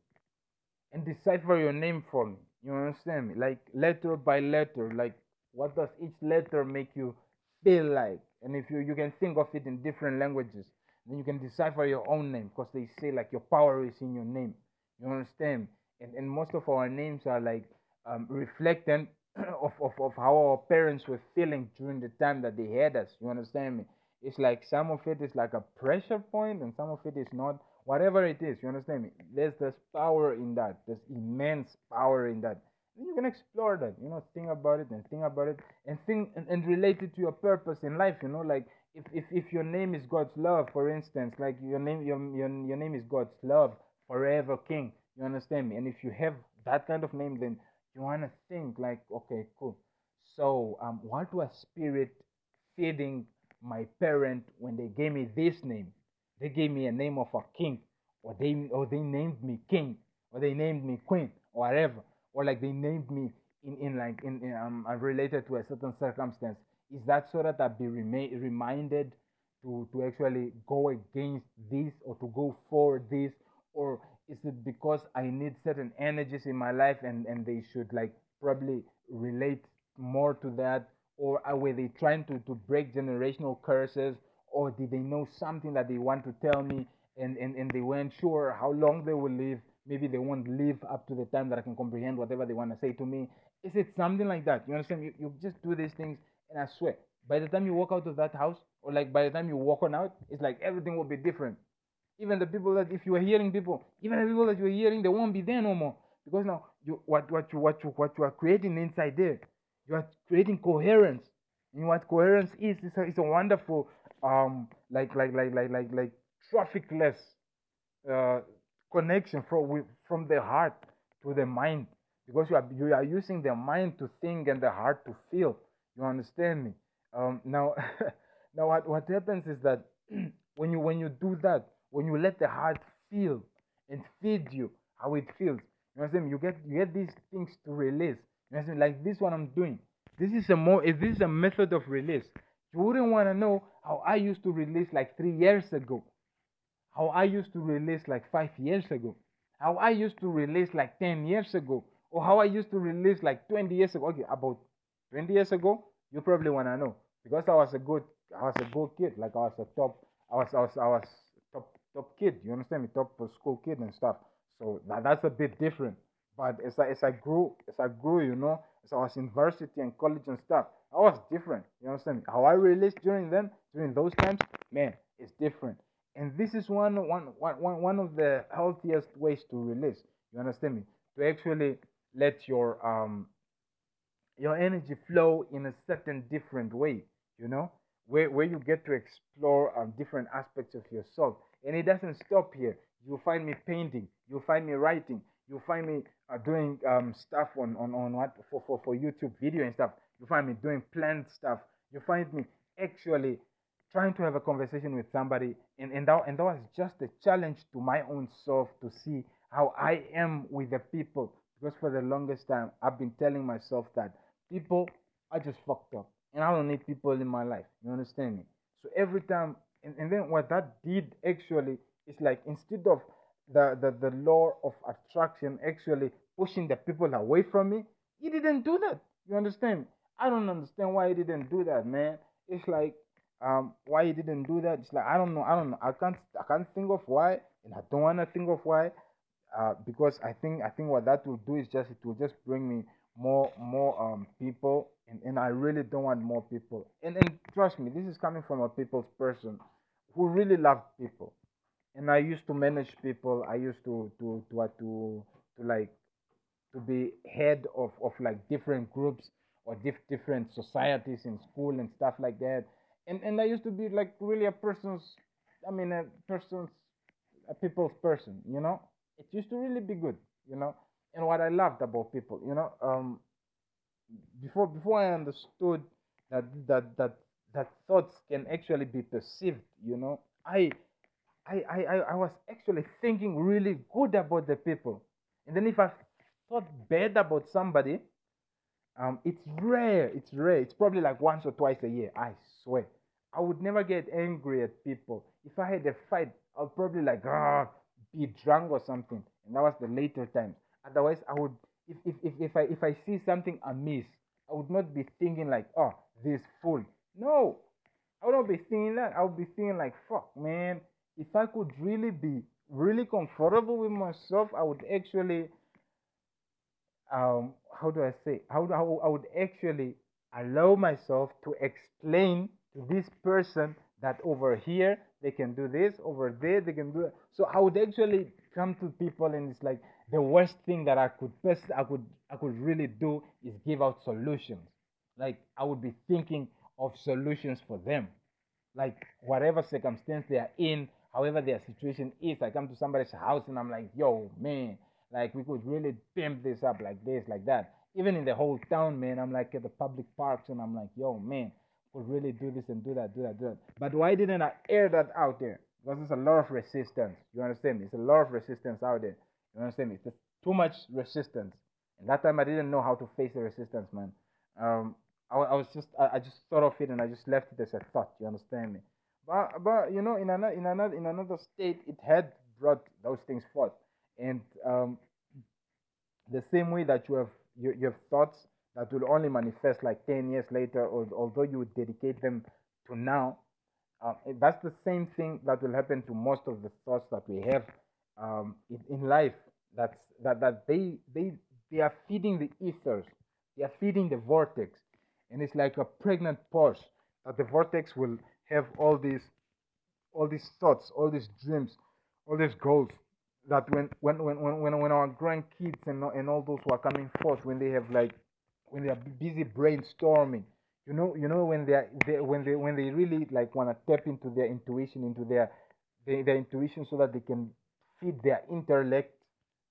and decipher your name for me. You understand me? Like letter by letter, like what does each letter make you feel like? And if you you can think of it in different languages, then you can decipher your own name because they say like your power is in your name. You understand? And and most of our names are like um, reflecting of, of, of how our parents were feeling during the time that they had us. You understand me? It's like some of it is like a pressure point and some of it is not. Whatever it is, you understand me? There's this power in that. There's immense power in that. And you can explore that, you know, think about it and think about it and think and, and relate it to your purpose in life, you know, like if, if, if your name is God's love, for instance, like your name your, your your name is God's love, forever king. You understand me? And if you have that kind of name, then you want to think like, okay, cool. So, um, what was spirit feeding my parent when they gave me this name? They gave me a name of a king, or they or they named me king, or they named me queen, or whatever, or like they named me in in like in, in um related to a certain circumstance. Is that so that I be reminded to to actually go against this or to go for this, or is it because I need certain energies in my life and, and they should like probably relate more to that? Or were they trying to, to break generational curses? Or did they know something that they want to tell me and, and, and they weren't sure how long they will live? Maybe they won't live up to the time that I can comprehend whatever they want to say to me. Is it something like that? You understand? You, you just do these things, and I swear, by the time you walk out of that house, or like by the time you walk on out, it's like everything will be different. Even the people that if you are hearing people, even the people that you are hearing, they won't be there no more. Because now you what what you what you what you are creating inside there, you are creating coherence. And what coherence is, it's a, it's a wonderful um like like like like like like trafficless uh connection from from the heart to the mind because you are you are using the mind to think and the heart to feel. You understand me? Um, now, now what what happens is that when you when you do that, when you let the heart feel and feed you how it feels. You know I'm saying? You get you get these things to release. You know I'm saying? Like this one I'm doing. This is a more this is a method of release. You wouldn't want to know how I used to release like three years ago. How I used to release like five years ago. How I used to release like ten years ago. Or how I used to release like 20 years ago. Okay, about 20 years ago, you probably wanna know. Because I was a good I was a good kid. Like I was a top I was I was I was top kid. You understand me? Top school kid and stuff. So that, that's a bit different. But as I, as I grew, as I grew, you know, as I was in university and college and stuff, I was different. You understand me? How I released during then, during those times, man, it's different. And this is one, one, one, one of the healthiest ways to release. You understand me? To actually let your um your energy flow in a certain different way. You know, where where you get to explore um, different aspects of yourself and it doesn't stop here. You'll find me painting. You'll find me writing. You'll find me uh, doing um, stuff on, on, on what for, for, for YouTube video and stuff. You'll find me doing plant stuff. You find me actually trying to have a conversation with somebody, and, and, that, and that was just a challenge to my own self to see how I am with the people. Because for the longest time, I've been telling myself that people are just fucked up, and I don't need people in my life. You understand me? So every time, and, and then what that did actually is like instead of the, the, the law of attraction actually pushing the people away from me, he didn't do that. You understand? I don't understand why he didn't do that, man. It's like um why he didn't do that. It's like I don't know. I don't know. I can't I can't think of why, and I don't wanna think of why. Uh, because I think I think what that will do is just it will just bring me more more um people, and, and I really don't want more people. And and trust me, this is coming from a people's person who really loved people. And I used to manage people. I used to to to uh, to to like to be head of, of like different groups or dif- different societies in school and stuff like that. And and I used to be like really a person's, I mean a person's, a people's person, you know. It used to really be good, you know. And what I loved about people, you know, um, before before I understood that that that that thoughts can actually be perceived, you know, I I, I, I was actually thinking really good about the people. And then if I thought bad about somebody, um, it's rare. It's rare. It's probably like once or twice a year. I swear. I would never get angry at people. If I had a fight, I'll probably like ah, be drunk or something. And that was the later times. Otherwise, I would if if, if, if I if I see something amiss, I would not be thinking like, oh, this fool. No. I would not be thinking that. I would be thinking like, fuck, man. If I could really be really comfortable with myself, I would actually um, how do I say, how, how I would actually allow myself to explain to this person that over here they can do this, over there they can do that. So I would actually come to people and it's like the worst thing that I could best I could I could really do is give out solutions. Like I would be thinking of solutions for them. Like whatever circumstance they are in, however their situation is, I come to somebody's house and I'm like, yo, man, like we could really pimp this up like this, like that. Even in the whole town, man, I'm like at the public parks and I'm like, yo, man, could really do this and do that, do that, do that. But why didn't I air that out there? Because there's a lot of resistance. You understand me? It's a lot of resistance out there. You understand me? It's too much resistance. And that time I didn't know how to face the resistance, man. Um, I, I was just, I, I just thought of it and I just left it as a thought. You understand me? But, but you know, in another, in another, in another state, it had brought those things forth and um, the same way that you have you, you have thoughts that will only manifest like 10 years later or, although you would dedicate them to now uh, that's the same thing that will happen to most of the thoughts that we have um, in, in life that's that, that they they they are feeding the ethers they are feeding the vortex and it's like a pregnant pause that the vortex will have all these all these thoughts all these dreams all these goals that when when when when when our grandkids and and all those who are coming forth when they have like when they are busy brainstorming you know you know when they are they, when they when they really like want to tap into their intuition into their, their their intuition so that they can feed their intellect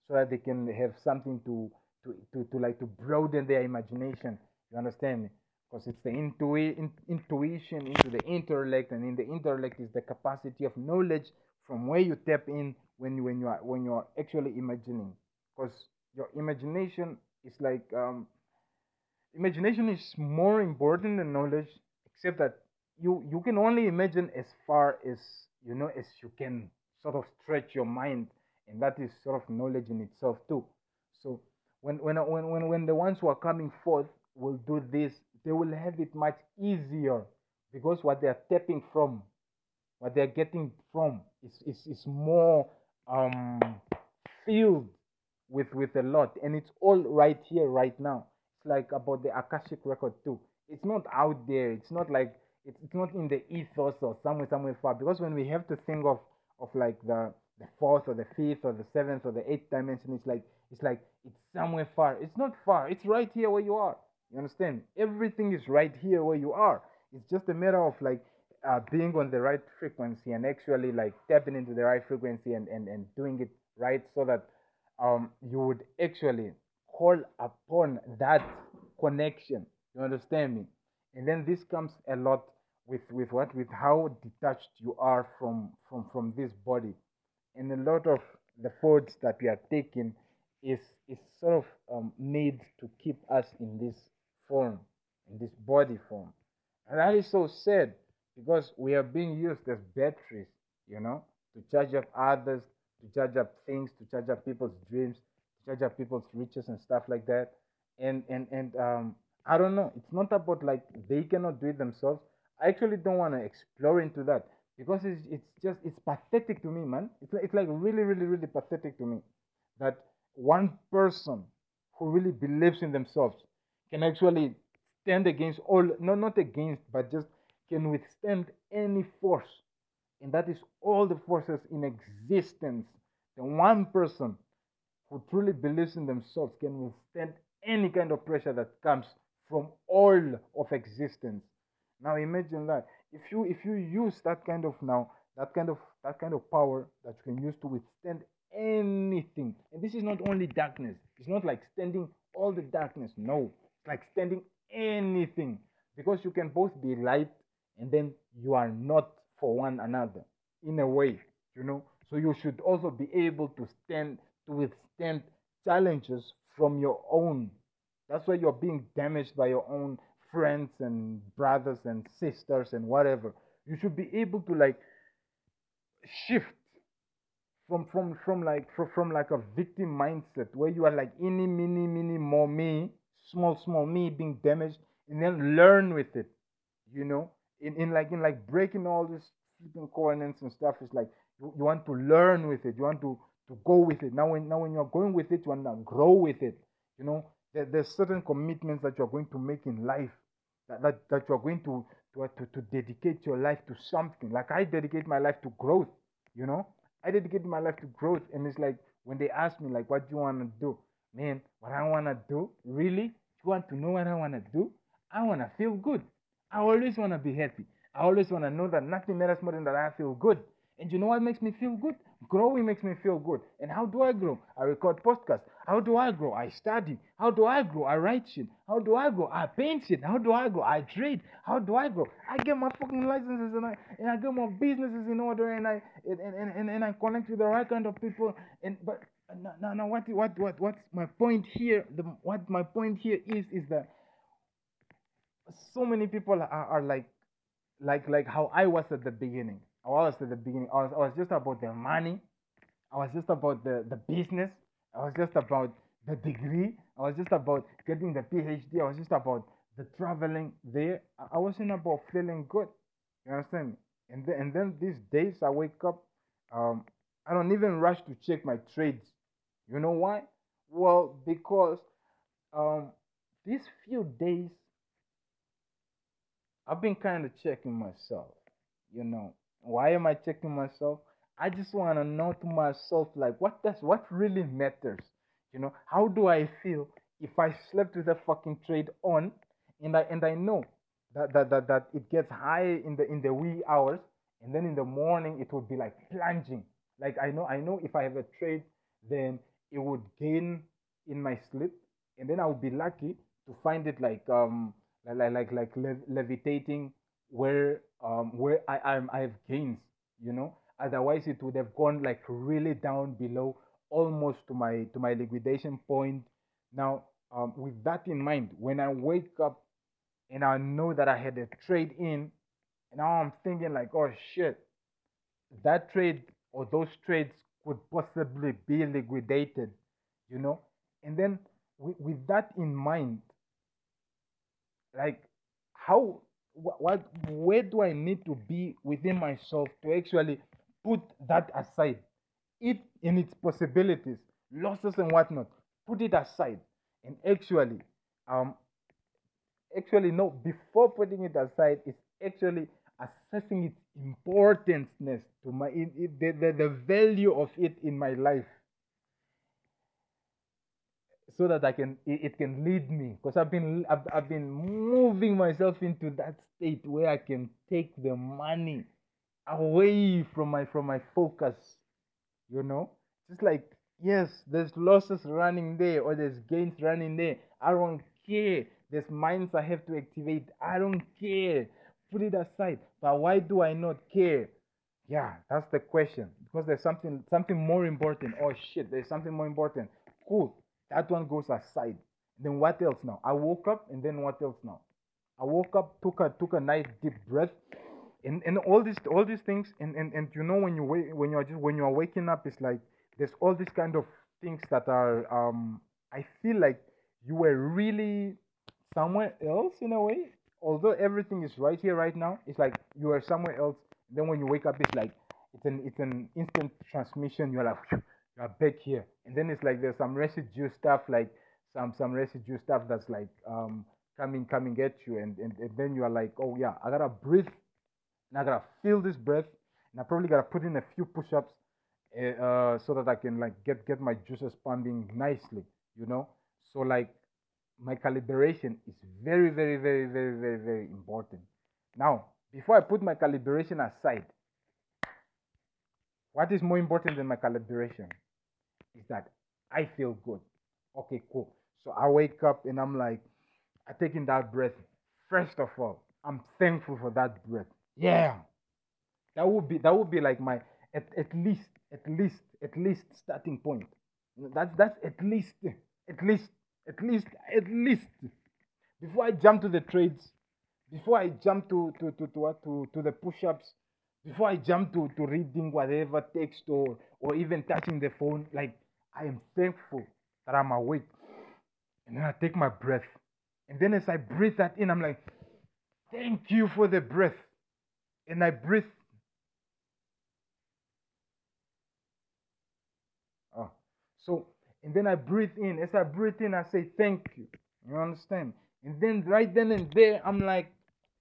so that they can have something to to to, to like to broaden their imagination. You understand me because it's the intui- in, intuition into the intellect and in the intellect is the capacity of knowledge from where you tap in when you when you are when you are actually imagining. Because your imagination is like um, imagination is more important than knowledge except that you you can only imagine as far as you know as you can sort of stretch your mind and that is sort of knowledge in itself too. So when when when when, when the ones who are coming forth will do this they will have it much easier because what they are tapping from what they're getting from is, is, is more um, filled with, with a lot. And it's all right here, right now. It's like about the Akashic record too. It's not out there. It's not like, it's, it's not in the ethos or somewhere, somewhere far. Because when we have to think of, of like the, the fourth or the fifth or the seventh or the eighth dimension, it's like, it's like, it's somewhere far. It's not far. It's right here where you are. You understand? Everything is right here where you are. It's just a matter of like uh, being on the right frequency and actually like tapping into the right frequency and, and, and doing it right so that um, you would actually call upon that connection. You understand me? And then this comes a lot with with what with how detached you are from from from this body and a lot of the foods that we are taking is is sort of um, made to keep us in this form in this body form. And that is so sad because we are being used as batteries you know to charge up others to charge up things to charge up people's dreams to charge up people's riches and stuff like that. And and and um i don't know. It's not about like they cannot do it themselves. I actually don't want to explore into that because it's, it's just it's pathetic to me, man. It's like, it's like really, really, really pathetic to me that one person who really believes in themselves can actually stand against all, no, not against, but just can withstand any force, and that is all the forces in existence. The one person who truly believes in themselves can withstand any kind of pressure that comes from all of existence now imagine that if you if you use that kind of now that kind of that kind of power that you can use to withstand anything, and this is not only darkness. It's not like standing all the darkness. No, like standing anything because you can both be light and then you are not for one another in a way, you know. So you should also be able to stand to withstand challenges from your own. That's why you're being damaged by your own friends and brothers and sisters and whatever you should be able to like shift from from from like from, from like a victim mindset where you are like any mini mini more me small small me being damaged and then learn with it you know in, in like in like breaking all these sleeping covenants and stuff is like you, you want to learn with it you want to to go with it now when now when you're going with it you want to grow with it you know there, there's certain commitments that you're going to make in life that, that, that you're going to, to, uh, to, to dedicate your life to something. Like I dedicate my life to growth, you know? I dedicate my life to growth. And it's like when they ask me, like, what do you want to do? Man, what I want to do? Really? You want to know what I want to do? I want to feel good. I always want to be happy. I always want to know that nothing matters more than that I feel good. And you know what makes me feel good? Growing makes me feel good. And how do I grow? I record podcasts. How do I grow? I study. How do I grow? I write shit. How do I grow? I paint shit. How do I grow? I trade. How do I grow? I get my fucking licenses and I and I get my businesses in order and I and, and, and, and I connect with the right kind of people. And but now, now what what what what's my point here? The what my point here is is that so many people are, are like like like how I was at the beginning. I was at the beginning. I was, I was just about the money. I was just about the, the business. I was just about the degree. I was just about getting the PhD. I was just about the traveling there. I wasn't about feeling good. You understand? And then, and then these days I wake up, um, I don't even rush to check my trades. You know why? Well, because um, these few days I've been kind of checking myself. You know, why am I checking myself? I just want to know to myself, like, what does what really matters? You know, how do I feel if I slept with a fucking trade on, and I and I know that that that, that it gets high in the in the wee hours, and then in the morning it would be like plunging. Like I know I know if I have a trade, then it would gain in my sleep, and then I would be lucky to find it like um like like like, like levitating where um where I I'm, I have gains, you know. Otherwise, it would have gone like really down below, almost to my to my liquidation point. Now, um, with that in mind, when I wake up and I know that I had a trade in, and now I'm thinking like, oh shit, that trade or those trades could possibly be liquidated, you know. And then with, with that in mind, like how what, what where do I need to be within myself to actually put that aside, it in its possibilities, losses and whatnot, put it aside, and actually, um, actually no, before putting it aside, it's actually assessing its importance to my the, the, the value of it in my life. So that I can it, it can lead me. Because I've been I've, I've been moving myself into that state where I can take the money away from my from my focus you know? Just like yes there's losses running there or there's gains running there. I don't care. There's minds I have to activate. I don't care put it aside. But why do I not care? Yeah, that's the question. Because there's something something more important. Oh shit, there's something more important. Cool. That one goes aside. Then what else now? I woke up and then what else now? I woke up, took a took a nice deep breath, and and all these all these things, and and, and you know when you when you're just when you're waking up, it's like there's all these kind of things that are um I feel like you were really somewhere else in a way. Although everything is right here right now, it's like you are somewhere else. Then when you wake up, it's like it's an it's an instant transmission. You're like you're back here, and then it's like there's some residue stuff like some some residue stuff that's like um coming coming at you and, and, and then you're like oh yeah i gotta breathe and i gotta feel this breath and i probably gotta put in a few push-ups uh, so that i can like get get my juices pumping nicely you know so like my calibration is very very very very very very important now before i put my calibration aside what is more important than my calibration is that i feel good okay cool so i wake up and i'm like I take in that breath. First of all, I'm thankful for that breath. Yeah. That would be that would be like my at, at least at least at least starting point. That's that's at least at least at least at least before I jump to the trades, before I jump to to to to to, to the push-ups, before I jump to, to reading whatever text or or even touching the phone, like I am thankful that I'm awake. And then I take my breath. And then as I breathe that in, I'm like, thank you for the breath. And I breathe. Oh, so, and then I breathe in. As I breathe in, I say, thank you. You understand? And then right then and there, I'm like,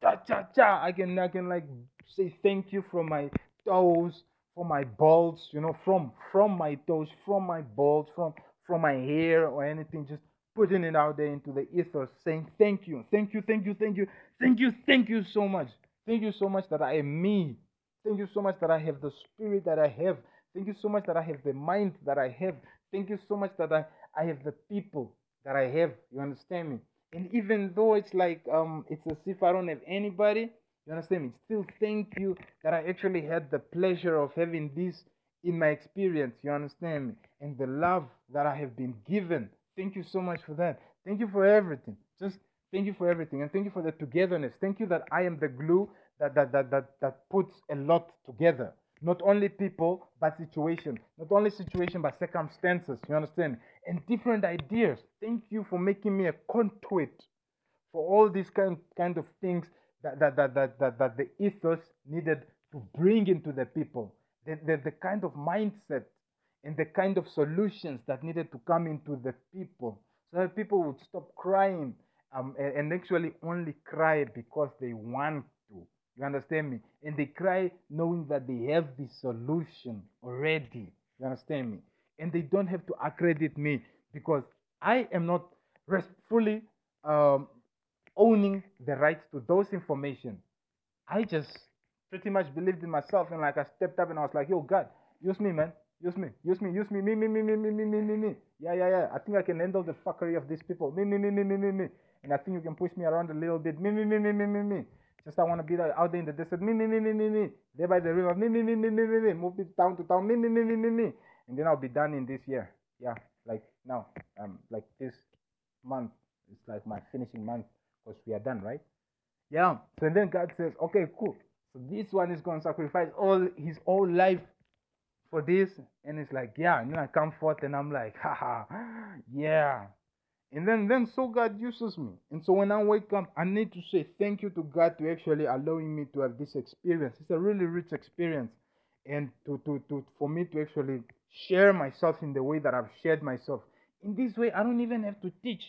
cha cha cha. I can, I can like say thank you from my toes, from my balls, you know, from from my toes, from my balls, from from my hair or anything. Just putting it out there into the ether, saying thank you, thank you, thank you, thank you, thank you, thank you so much. Thank you so much that I am me. Thank you so much that I have the spirit that I have. Thank you so much that I have the mind that I have. Thank you so much that I, I have the people that I have. You understand me? And even though it's like um it's as if I don't have anybody, you understand me? Still thank you that I actually had the pleasure of having this in my experience. You understand me? And the love that I have been given Thank you so much for that. Thank you for everything. Just thank you for everything. And thank you for the togetherness. Thank you that I am the glue that that that that, that puts a lot together. Not only people, but situation. Not only situation, but circumstances. You understand? And different ideas. Thank you for making me a conduit for all these kind kind of things that that that that, that, that the ethos needed to bring into the people. The, the, the kind of mindset and the kind of solutions that needed to come into the people so that people would stop crying um, and, and actually only cry because they want. You understand me? And they cry knowing that they have the solution already. You understand me? And they don't have to accredit me because I am not fully um, owning the rights to those information. I just pretty much believed in myself and like I stepped up and I was like, yo, God, use me, man. Use me, use me, use me, me, me, me, me, me, me, me, me, me. Yeah, yeah, yeah. I think I can handle the fuckery of these people. Me, me, me, me, me, me, me. And I think you can push me around a little bit. Me, me, me, me, me, me, me. Just I want to be out there in the desert. Me, me, me, me, me, me. There by the river. Me, me, me, me, me, me, me. Move it town to town. Me, me, me, me, me, me. And then I'll be done in this year. Yeah, like now. Um, like this month. It's like my finishing month because we are done, right? Yeah. So then God says, okay, cool. So this one is going to sacrifice all his whole life for this? And it's like, yeah. And then I come forth and I'm like, haha, yeah. And then, then so God uses me. And so when I wake up, I need to say thank you to God to actually allowing me to have this experience. It's a really rich experience. And to, to, to for me to actually share myself in the way that I've shared myself. In this way, I don't even have to teach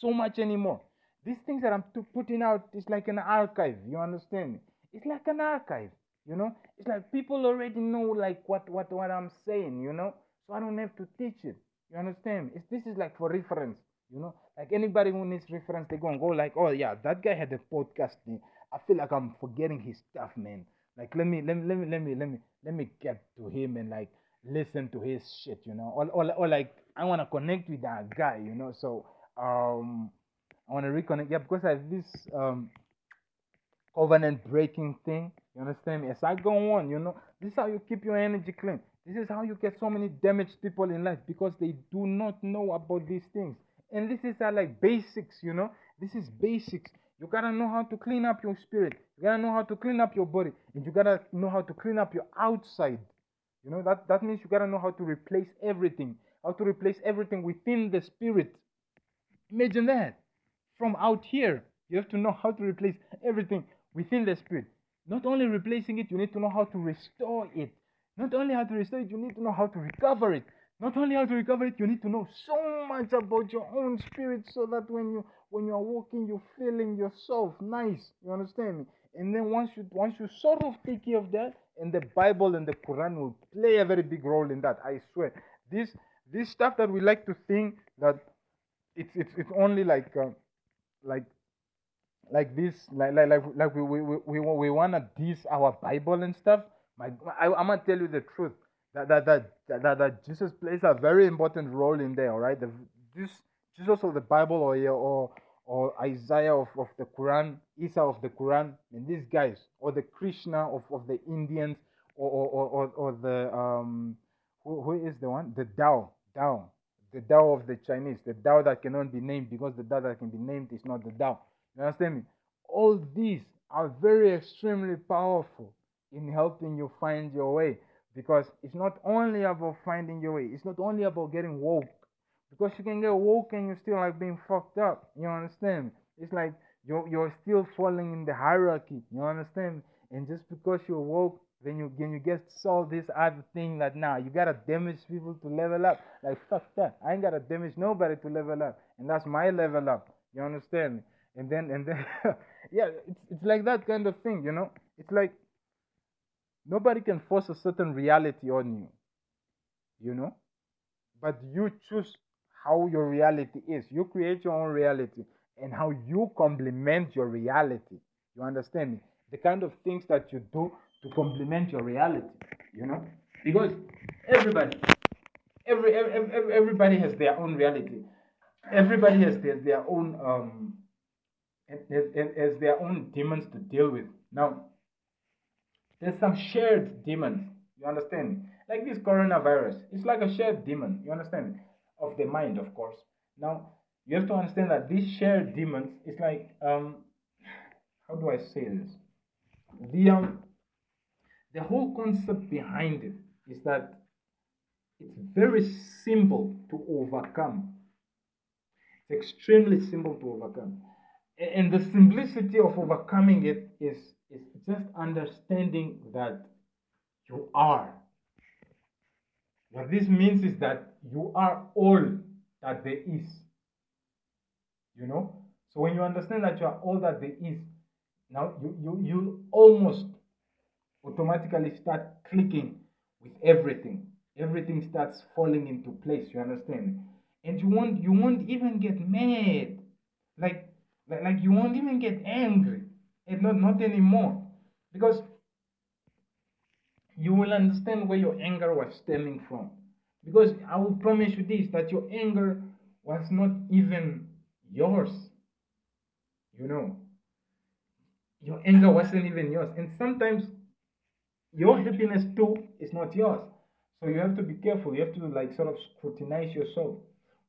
so much anymore. These things that I'm putting out is like an archive. You understand? It's like an archive. You know, it's like people already know like what what what I'm saying. You know, so I don't have to teach it. You understand? It's, this is like for reference. You know, like anybody who needs reference, they go and go like, oh yeah, that guy had a podcast. Thing. I feel like I'm forgetting his stuff, man. Like let me let me let me let me let me let me get to him and like listen to his shit, you know, or or, or like I want to connect with that guy, you know. So um, I want to reconnect, yeah, because I have this um covenant breaking thing. You understand me? As I go on, you know, this is how you keep your energy clean. This is how you get so many damaged people in life because they do not know about these things. And this is uh, like basics, you know. This is basics. You gotta know how to clean up your spirit. You gotta know how to clean up your body, and you gotta know how to clean up your outside. You know that that means you gotta know how to replace everything. How to replace everything within the spirit. Imagine that. From out here, you have to know how to replace everything within the spirit. Not only replacing it, you need to know how to restore it. Not only how to restore it, you need to know how to recover it. Not only how to recover it, you need to know so much about your own spirit so that when you when you are walking, you're feeling yourself nice. You understand me? And then once you once you sort of take care of that, and the Bible and the Quran will play a very big role in that. I swear. This this stuff that we like to think that it's it's it's only like uh, like like this like like like, like we we we, we, we wanna diss our Bible and stuff. My I, I'm gonna tell you the truth that that, that that that Jesus plays a very important role in there. All right, the, Jesus of the Bible or or or Isaiah of, of the Quran, Isa of the Quran, and these guys, or the Krishna of, of the Indians, or or, or, or the um who, who is the one? The Tao, Tao, the Tao of the Chinese, the Tao that cannot be named because the Tao that can be named is not the Tao. You understand me? All these are very extremely powerful in helping you find your way because it's not only about finding your way, it's not only about getting woke. Because you can get woke and you're still like being fucked up. You understand? It's like you're you're still falling in the hierarchy. You understand? And just because you're woke, then you then you get solve this other thing that now you gotta damage people to level up. Like fuck that. I ain't gotta damage nobody to level up. And that's my level up. You understand? And then and then yeah, it's it's like that kind of thing, you know? It's like Nobody can force a certain reality on you, you know, but you choose how your reality is. You create your own reality and how you complement your reality. You understand me? The kind of things that you do to complement your reality, you know, because everybody, every, every everybody has their own reality. Everybody has their, their own um has, has their own demons to deal with. Now, there's some shared demons. You understand? Like this coronavirus, it's like a shared demon. You understand? Of the mind, of course. Now, you have to understand that these shared demons is like um, how do I say this? The um, the whole concept behind it is that it's very simple to overcome. It's extremely simple to overcome. And the simplicity of overcoming it is it's just understanding that you are. What this means is that you are all that there is. You know? So when you understand that you are all that there is, now you, you, you almost automatically start clicking with everything. Everything starts falling into place, you understand? And you won't you won't even get mad. Like like, like you won't even get angry and not, not anymore. Because you will understand where your anger was stemming from. Because I will promise you this that your anger was not even yours. You know, your anger wasn't even yours. And sometimes your happiness too is not yours. So you have to be careful. You have to like sort of scrutinize yourself.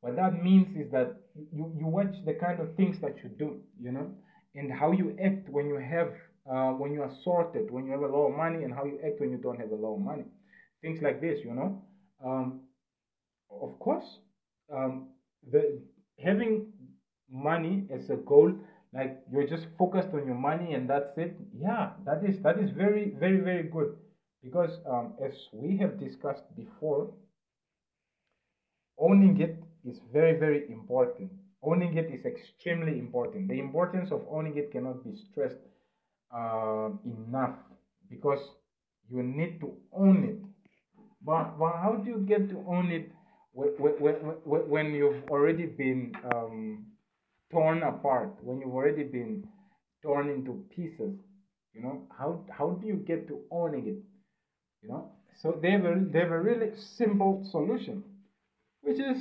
What that means is that you, you watch the kind of things that you do, you know and how you act when you have uh, when you are sorted, when you have a lot of money, and how you act when you don't have a lot of money. Things like this, you know. Um, of course, um, the having money as a goal, like you're just focused on your money and that's it. Yeah, that is that is very very very good because um, as we have discussed before, owning it is very very important owning it is extremely important. The importance of owning it cannot be stressed uh, enough because you need to own it. But, but how do you get to own it when, when, when you've already been um, torn apart, when you've already been torn into pieces? You know, how, how do you get to owning it? You know, so they have a, they have a really simple solution, which is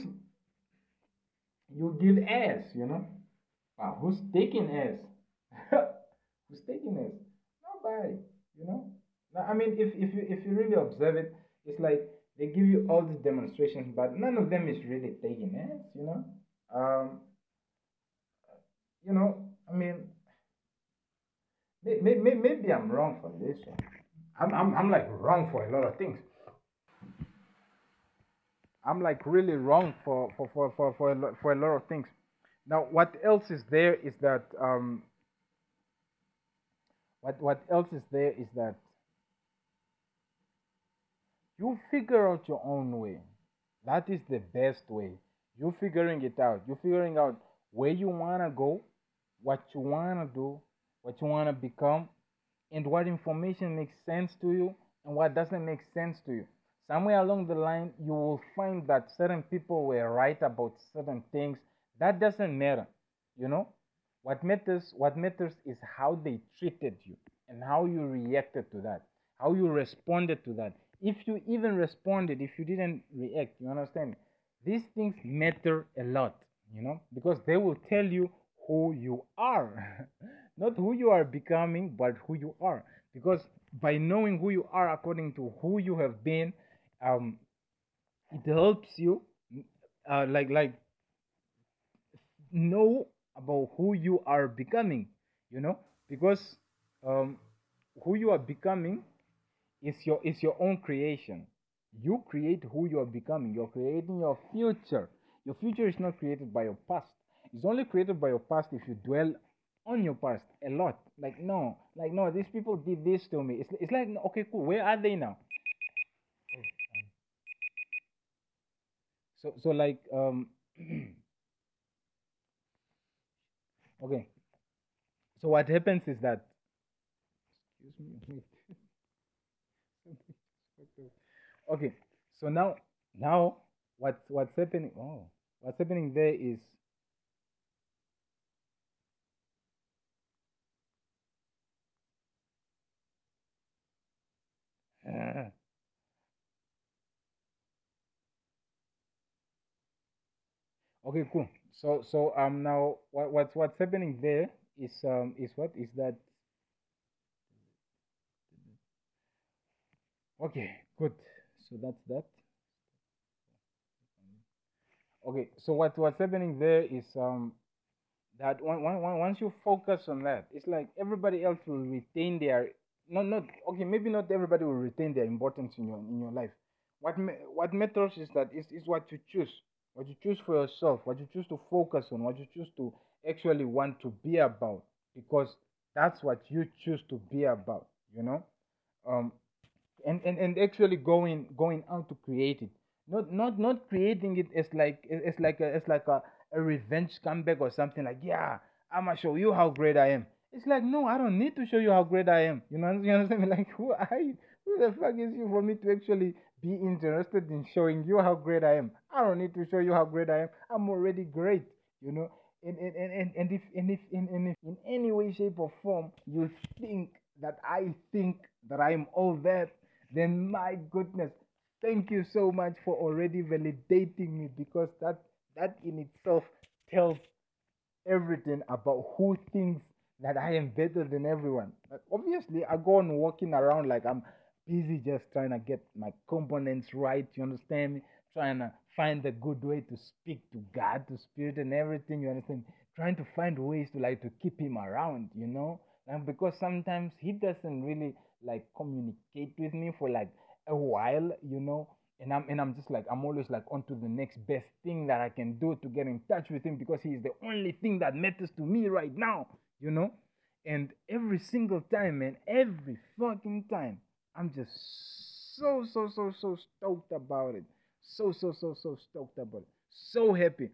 you give ass, you know. Wow, who's taking ass? Who's taking us? Nobody. You know. I mean, if if you if you really observe it, it's like they give you all these demonstrations, but none of them is really taking it. You know. Um. You know. I mean. Maybe, maybe I'm wrong for this. I'm, I'm, I'm like wrong for a lot of things. I'm like really wrong for for for for for a, lot, for a lot of things. Now, what else is there is that um, what what else is there is that you figure out your own way. That is the best way. You figuring it out. You figuring out where you wanna go, what you wanna do, what you wanna become, and what information makes sense to you and what doesn't make sense to you somewhere along the line you will find that certain people were right about certain things. That doesn't matter you know? What matters what matters is how they treated you and how you reacted to that how you responded to that. If you even responded if you didn't react you understand? These things matter a lot you know? Because they will tell you who you are. Not who you are becoming but who you are. Because by knowing who you are according to who you have been um, it helps you uh, like like know about who you are becoming you know? Because um, who you are becoming is your is your own creation. You create who you are becoming. You're creating your future. Your future is not created by your past. It's only created by your past if you dwell on your past a lot. Like no like no these people did this to me. It's, it's like okay cool. Where are they now so so like um okay. So what happens is that excuse me okay so now now what what's happening oh what's happening there is uh, Okay, cool. So so um now what what's what's happening there is um is what? Is that okay good. So that's that. Okay so what what's happening there is um that one, one, one, once you focus on that it's like everybody else will retain their not not okay maybe not everybody will retain their importance in your in your life. What what matters is that is is what you choose what you choose for yourself, what you choose to focus on, what you choose to actually want to be about, because that's what you choose to be about, you know, um, and and and actually going going out to create it, not not not creating it as like it's like a, it's like a, a revenge comeback or something like yeah I'ma show you how great I am. It's like no, I don't need to show you how great I am. You know, you understand me? Like who I who the fuck is you for me to actually be interested in showing you how great I am. I don't need to show you how great I am. I'm already great, you know. And and, and, and if and if in, and if in any way, shape or form you think that I think that I'm all that, then my goodness, thank you so much for already validating me because that that in itself tells everything about who thinks that I am better than everyone. But obviously, I go on walking around like I'm busy just trying to get my components right. You understand me? Trying to find a good way to speak to God, to Spirit, and everything. You understand? Trying to find ways to like to keep Him around. You know, and because sometimes He doesn't really like communicate with me for like a while. You know. And I'm and I'm just like I'm always like on to the next best thing that I can do to get in touch with him because he is the only thing that matters to me right now, you know? And every single time, man, every fucking time, I'm just so, so, so, so stoked about it. So, so, so, so stoked about it. So happy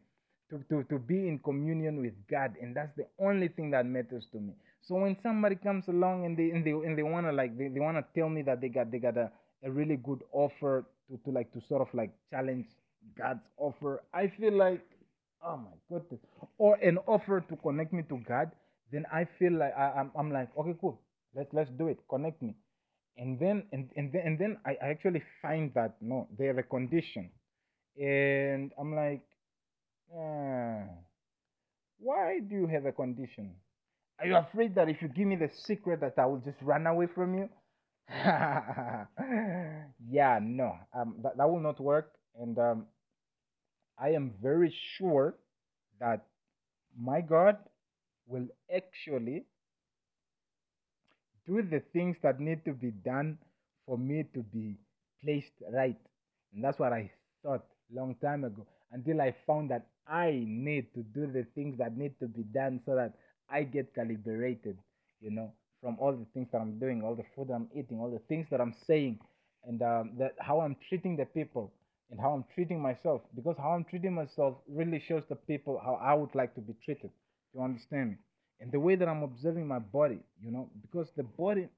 to, to, to be in communion with God. And that's the only thing that matters to me. So when somebody comes along and they and they and they wanna like they, they wanna tell me that they got they got a, a really good offer to, to like to sort of like challenge God's offer, I feel like oh my goodness. Or an offer to connect me to God, then I feel like I, I'm I'm like, okay, cool. Let's let's do it. Connect me and then and, and then and then I, I actually find that no they have a condition and i'm like uh, why do you have a condition Are you afraid that if you give me the secret that I will just run away from you? yeah, no, um, that, that will not work. And um, I am very sure that my God will actually do the things that need to be done for me to be placed right. And that's what I thought long time ago until I found that I need to do the things that need to be done so that I get calibrated, you know, from all the things that I'm doing, all the food I'm eating, all the things that I'm saying, and um, that how I'm treating the people and how I'm treating myself. Because how I'm treating myself really shows the people how I would like to be treated. You understand me? And the way that I'm observing my body, you know, because the body,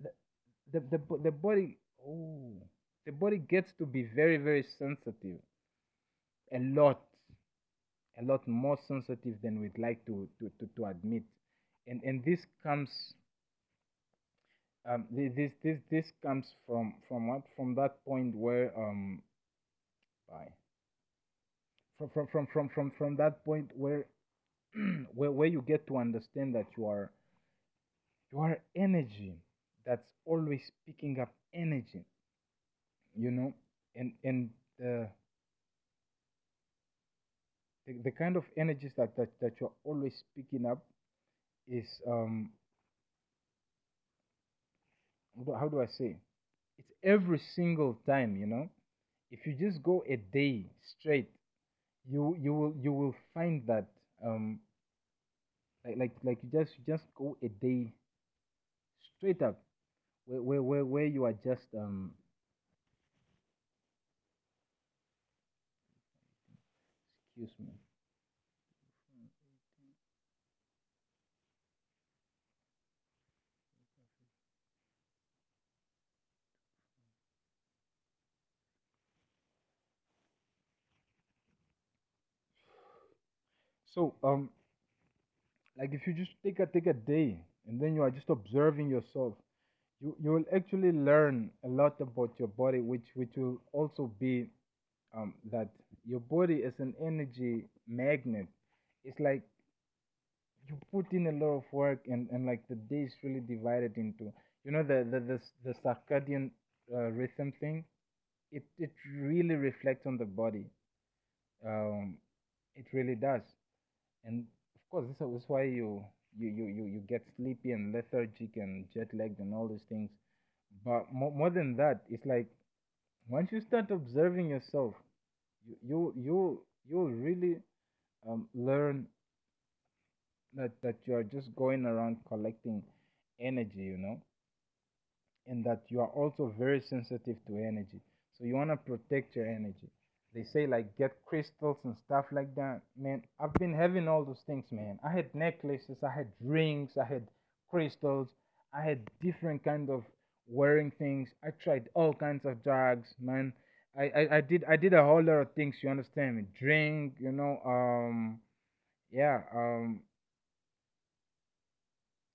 the the the, the body, oh, the body gets to be very very sensitive, a lot, a lot more sensitive than we'd like to to to, to admit, and and this comes. Um, this this this comes from from what from that point where um, bye. From from from from from from that point where where, where you get to understand that you are you are energy that's always picking up energy you know? And and the the, the kind of energies that, that that you're always picking up is um how do i say? It's every single time you know? If you just go a day straight you you will you will find that um like like like you just you just go a day straight up. Where where where, where you are just um excuse me. So um like if you just take a take a day and then you are just observing yourself you you will actually learn a lot about your body which which will also be um that your body is an energy magnet. It's like you put in a lot of work and and like the day is really divided into you know the the the, the circadian uh, rhythm thing? It it really reflects on the body. Um it really does. And course this is why you you you you, you get sleepy and lethargic and jet lagged and all these things. But more, more than that it's like once you start observing yourself you you you you'll really um, learn that that you are just going around collecting energy you know and that you are also very sensitive to energy. So you want to protect your energy they say like get crystals and stuff like that. Man i've been having all those things man. I had necklaces i had rings i had crystals i had different kind of wearing things. I tried all kinds of drugs man. I i, I did i did a whole lot of things you understand me? Drink you know um yeah um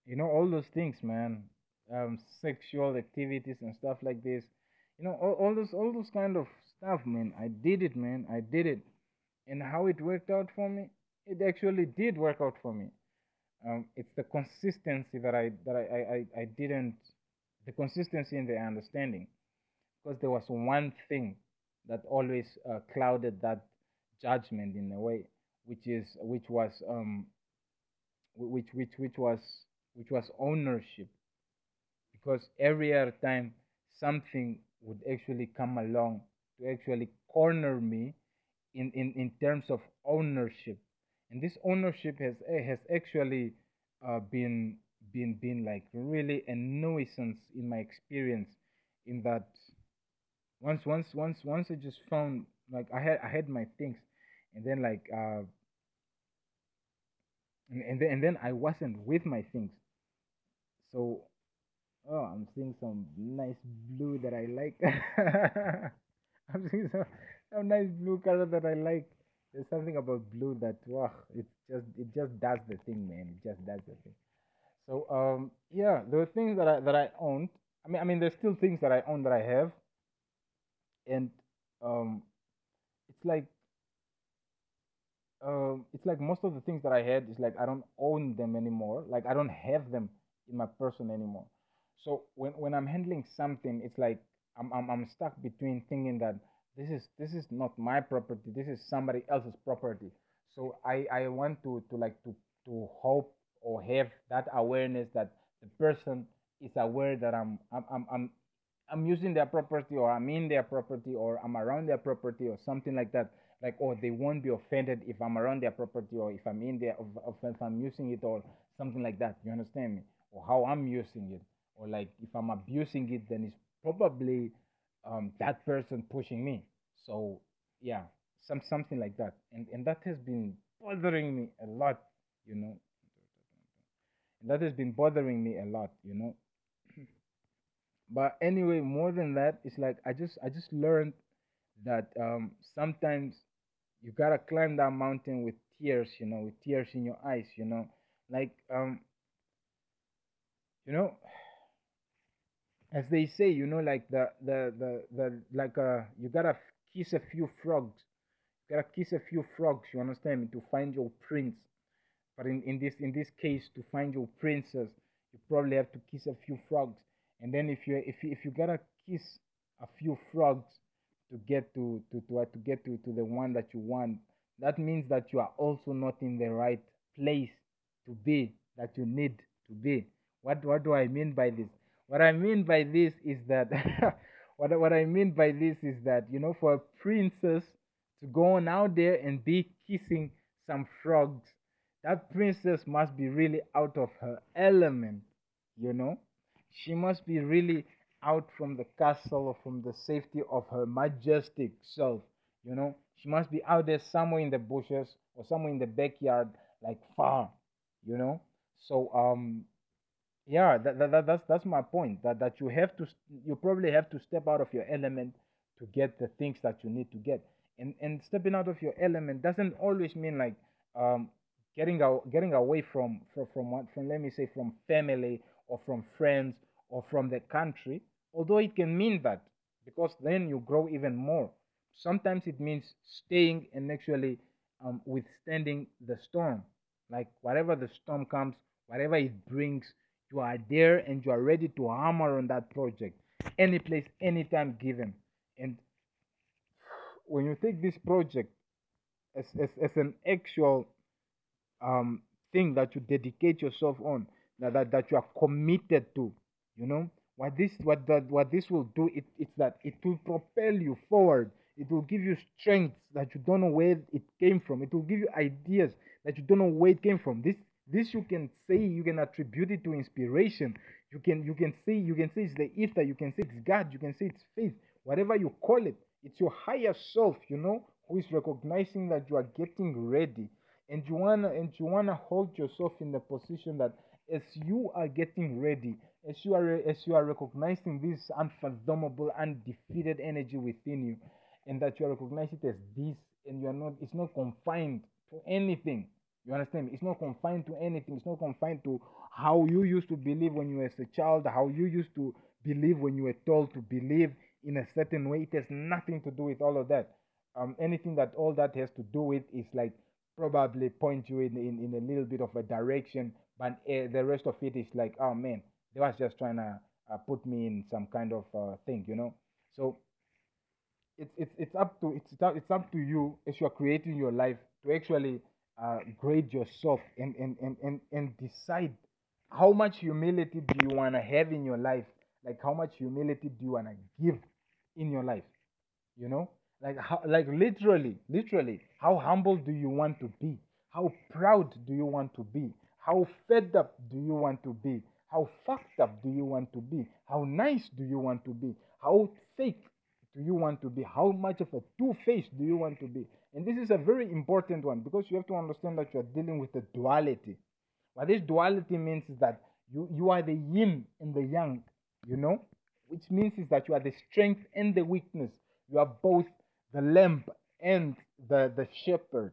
you know all those things man. Um sexual activities and stuff like this. You know all, all those all those kind of stuff man. I did it man. I did it. And how it worked out for me? It actually did work out for me. Um it's the consistency that i that i i, I didn't the consistency in the understanding. Because there was one thing that always uh, clouded that judgment in a way which is which was um which which which was which was ownership. Because every other time something would actually come along to actually corner me in, in, in terms of ownership. And this ownership has eh, has actually uh, been been been like really a nuisance in my experience in that once once once once I just found like I had I had my things. And then like uh and, and then and then I wasn't with my things. So oh I'm seeing some nice blue that I like I'm seeing some, some nice blue color that I like. There's something about blue that wow it just it just does the thing man. It just does the thing. So um yeah there were things that I that I owned. I mean I mean there's still things that I own that I have. And um it's like um, it's like most of the things that I had is like I don't own them anymore. Like I don't have them in my person anymore. So when when I'm handling something, it's like I'm I'm, I'm stuck between thinking that this is this is not my property. This is somebody else's property. So I I want to to like to to hope or have that awareness that the person is aware that I'm I'm I'm, I'm I'm using their property or I'm in their property or I'm around their property or something like that. Like, oh, they won't be offended if I'm around their property or if I'm in there, or if I'm using it or something like that. You understand me? Or how I'm using it. Or like if I'm abusing it, then it's probably um, that person pushing me. So yeah, some something like that. And and that has been bothering me a lot, you know. And that has been bothering me a lot, you know but anyway more than that it's like i just i just learned that um sometimes you gotta climb that mountain with tears you know with tears in your eyes you know like um you know as they say you know like the the the, the like uh you gotta kiss a few frogs. You gotta kiss a few frogs you understand me to find your prince. But in, in this in this case to find your princess you probably have to kiss a few frogs. And then if you if you, if you gotta kiss a few frogs to get to to to, uh, to get to, to the one that you want that means that you are also not in the right place to be that you need to be. What what do i mean by this what i mean by this is that what what i mean by this is that you know for a princess to go on out there and be kissing some frogs that princess must be really out of her element you know she must be really out from the castle or from the safety of her majestic self. You know, she must be out there somewhere in the bushes or somewhere in the backyard, like far. You know, so um, yeah, that, that, that's that's my point. That that you have to, you probably have to step out of your element to get the things that you need to get. And and stepping out of your element doesn't always mean like um getting out getting away from from from what from let me say from family or from friends or from the country, although it can mean that because then you grow even more. Sometimes it means staying and actually um, withstanding the storm. Like whatever the storm comes, whatever it brings, you are there and you are ready to hammer on that project, any place, anytime given. And when you take this project as, as, as an actual um, thing that you dedicate yourself on, that, that, that you are committed to you know what this what that what this will do it, it's that it will propel you forward. It will give you strength that you don't know where it came from. It will give you ideas that you don't know where it came from. This this you can say you can attribute it to inspiration you can you can say you can say it's the ether you can say it's god you can say it's faith whatever you call it it's your higher self you know who is recognizing that you are getting ready and you wanna and you wanna hold yourself in the position that as you are getting ready, as you are as you are recognizing this unfathomable, undefeated energy within you, and that you are recognizing it as this, and you are not, it's not confined to anything. You understand me? It's not confined to anything. It's not confined to how you used to believe when you were a child, how you used to believe when you were told to believe in a certain way. It has nothing to do with all of that. Um, anything that all that has to do with is like probably point you in, in, in a little bit of a direction but uh, the rest of it is like oh man they was just trying to uh, put me in some kind of uh, thing you know so it's it's it's up to it's up, it's up to you as you are creating your life to actually uh, grade yourself and and, and and and decide how much humility do you want to have in your life like how much humility do you want to give in your life you know like how like literally literally how humble do you want to be how proud do you want to be how fed up do you want to be? How fucked up do you want to be? How nice do you want to be? How fake do you want to be? How much of a two face do you want to be? And this is a very important one because you have to understand that you are dealing with a duality. What this duality means is that you, you are the yin and the yang, you know, which means is that you are the strength and the weakness. You are both the lamb and the, the shepherd.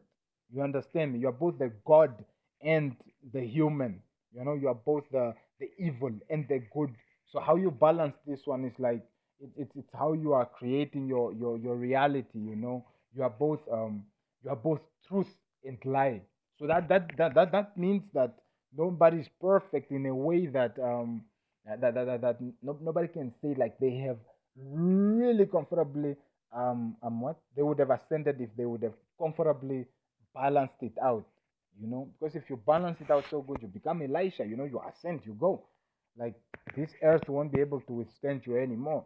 You understand? You are both the God and the human. You know, you are both the the evil and the good. So how you balance this one is like it, it's it's how you are creating your your your reality. You know, you are both um you are both truth and lie. So that that that that, that means that nobody's perfect in a way that um that that, that, that no, nobody can say like they have really comfortably um um what? They would have ascended if they would have comfortably balanced it out you know? Because if you balance it out so good you become elisha you know you ascend you go. Like this earth won't be able to withstand you anymore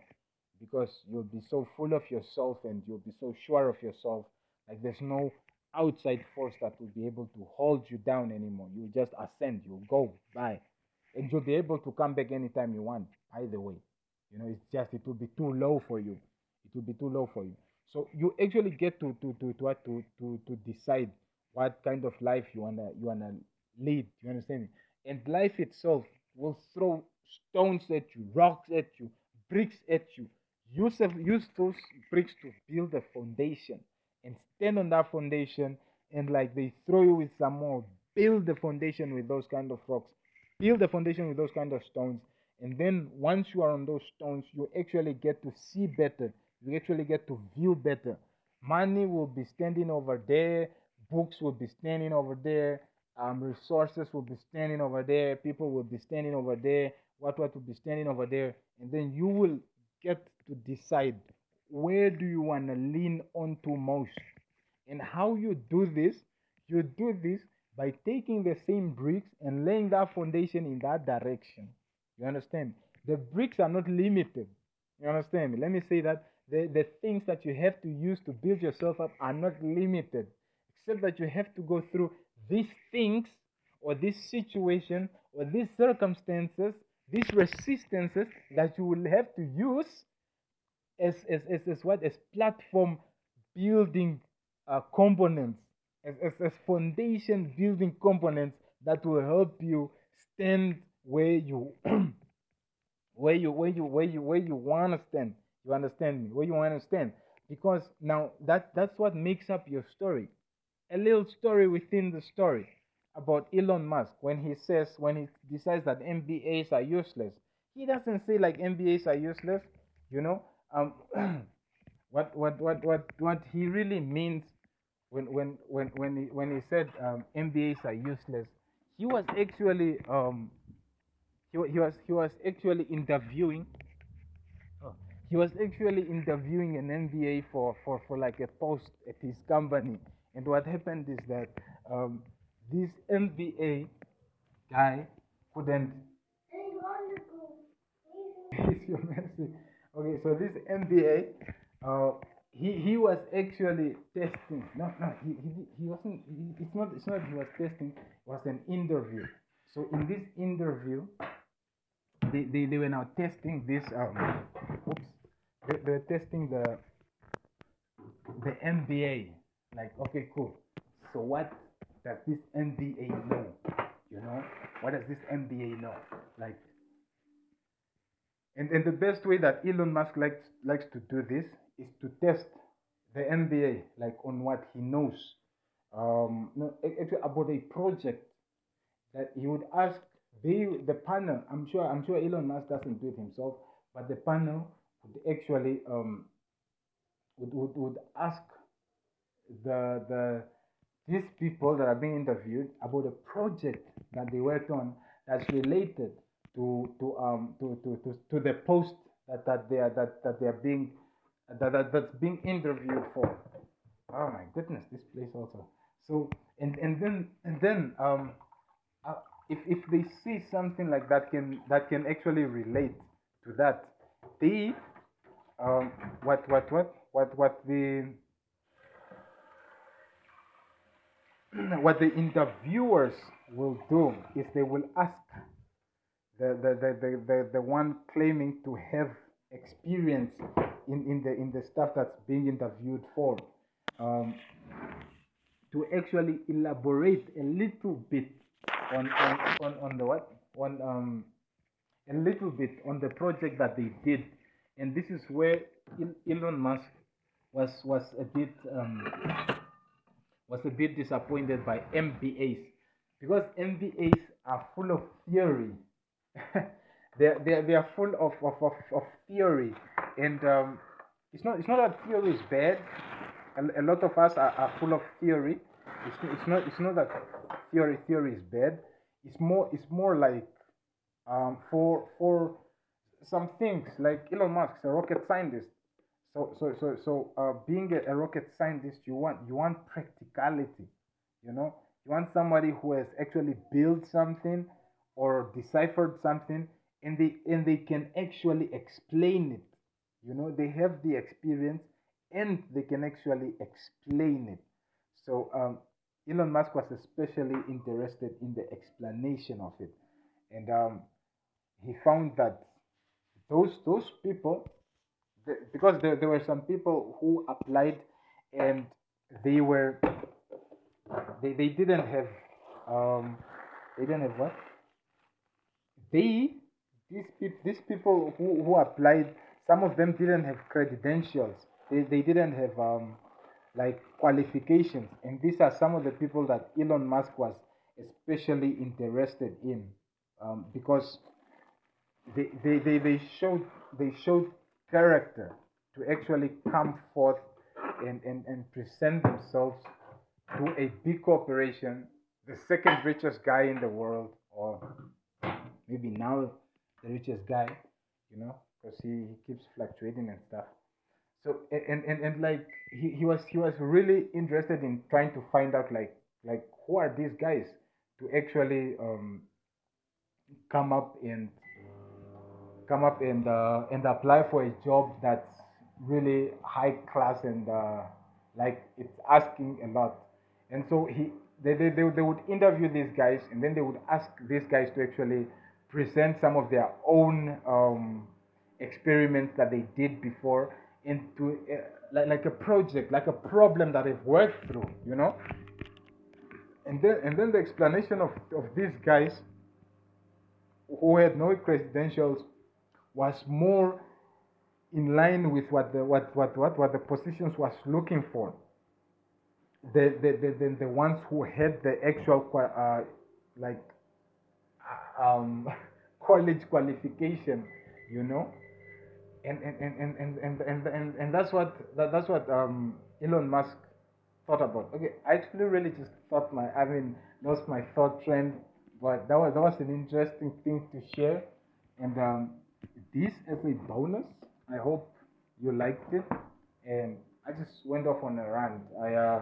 because you'll be so full of yourself and you'll be so sure of yourself like there's no outside force that will be able to hold you down anymore You'll just ascend you'll go by, and you'll be able to come back anytime you want by the way you know it's just it will be too low for you it will be too low for you so you actually get to to to to to to, to decide what kind of life you wanna you wanna lead. You understand? And life itself will throw stones at you, rocks at you, bricks at you. Use use those bricks to build a foundation and stand on that foundation. And like they throw you with some more, build the foundation with those kind of rocks, build the foundation with those kind of stones. And then once you are on those stones, you actually get to see better. You actually get to view better. Money will be standing over there books will be standing over there um, resources will be standing over there people will be standing over there what what will be standing over there and then you will get to decide where do you want to lean onto most. And how you do this you do this by taking the same bricks and laying that foundation in that direction. You understand? The bricks are not limited. You understand? Let me say that the, the things that you have to use to build yourself up are not limited except that you have to go through these things or this situation or these circumstances, these resistances that you will have to use as, as, as, as what? As platform building uh, components, as, as, as foundation building components that will help you stand where you where you where you where you where you want to stand. You understand me? Where you want to stand. Because now that that's what makes up your story a little story within the story about Elon Musk when he says when he decides that MBAs are useless. He doesn't say like MBAs are useless, you know. Um, what what what what what he really means when when when when he when he said um, MBAs are useless, he was actually um he, he was he was actually interviewing. Oh, he was actually interviewing an MBA for, for, for like a post at his company and what happened is that um, this MBA guy couldn't. your mercy. Okay, so this MBA, uh, he he was actually testing. No, no, he he, he wasn't. He, it's not. It's not. He was testing. It was an interview. So in this interview, they they, they were now testing this. Um, oops. They, they were testing the the MBA like, okay, cool. So what does this MBA know? You know, what does this MBA know? Like, and, and the best way that Elon Musk likes likes to do this is to test the MBA like on what he knows. Um, no, actually about a project that he would ask the the panel. I'm sure I'm sure Elon Musk doesn't do it himself, but the panel would actually um would, would, would ask the the these people that are being interviewed about a project that they worked on that's related to to um to to to, to the post that, that they are that, that they are being that, that that's being interviewed for. Oh my goodness, this place also. So and and then and then um uh, if if they see something like that can that can actually relate to that, they um what what what what what the what the interviewers will do is they will ask the, the, the, the, the, the one claiming to have experience in, in, the, in the stuff that's being interviewed for um, to actually elaborate a little bit on, on, on, on the what? On um, a little bit on the project that they did. And this is where Elon Musk was was a bit um, was a bit disappointed by MBAs because MBAs are full of theory. they're, they're, they are full of, of, of, of theory. And um, it's, not, it's not that theory is bad. A, a lot of us are, are full of theory. it's, it's not it's not that theory theory is bad. It's more it's more like um, for for some things like Elon Musk, a rocket scientist. So so so so uh, being a, a rocket scientist, you want you want practicality. You know, you want somebody who has actually built something or deciphered something, and they and they can actually explain it. You know, they have the experience and they can actually explain it. So um, Elon Musk was especially interested in the explanation of it, and um, he found that those those people, the, because there, there were some people who applied and they were they, they didn't have um, they didn't have what? They these people these people who, who applied some of them didn't have credentials. They, they didn't have um, like qualifications. And these are some of the people that elon musk was especially interested in um, because they, they, they, they showed they showed character to actually come forth and, and, and present themselves to a big corporation the second richest guy in the world or maybe now the richest guy you know because he, he keeps fluctuating and stuff. So and, and and like he, he was he was really interested in trying to find out like like who are these guys to actually um come up and come up and uh, and apply for a job that's really high class and uh, like it's asking a lot. And so he they, they, they, they would interview these guys and then they would ask these guys to actually present some of their own um, experiments that they did before into uh, like, like a project like a problem that they've worked through you know? And then and then the explanation of, of these guys who had no credentials was more in line with what the what what what, what the positions was looking for. The the, the, the, the ones who had the actual uh, like um, college qualification you know? And and and and and and, and, and, that's what that, that's what um, Elon Musk thought about. Okay I actually really just thought my I mean lost my thought trend but that was that was an interesting thing to share. And um, this as a bonus. I hope you liked it. And I just went off on a rant. I uh,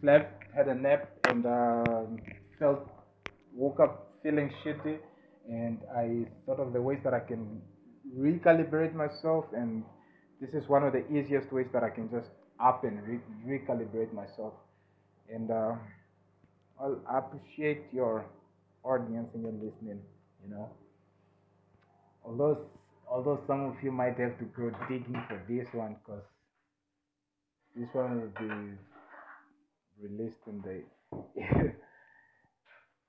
slept had a nap and um, felt woke up feeling shitty. And I thought of the ways that I can recalibrate myself. And this is one of the easiest ways that I can just up and re- recalibrate myself. And uh, I'll appreciate your audience and your listening you know. Although although some of you might have to go digging for this one because this one will be released in the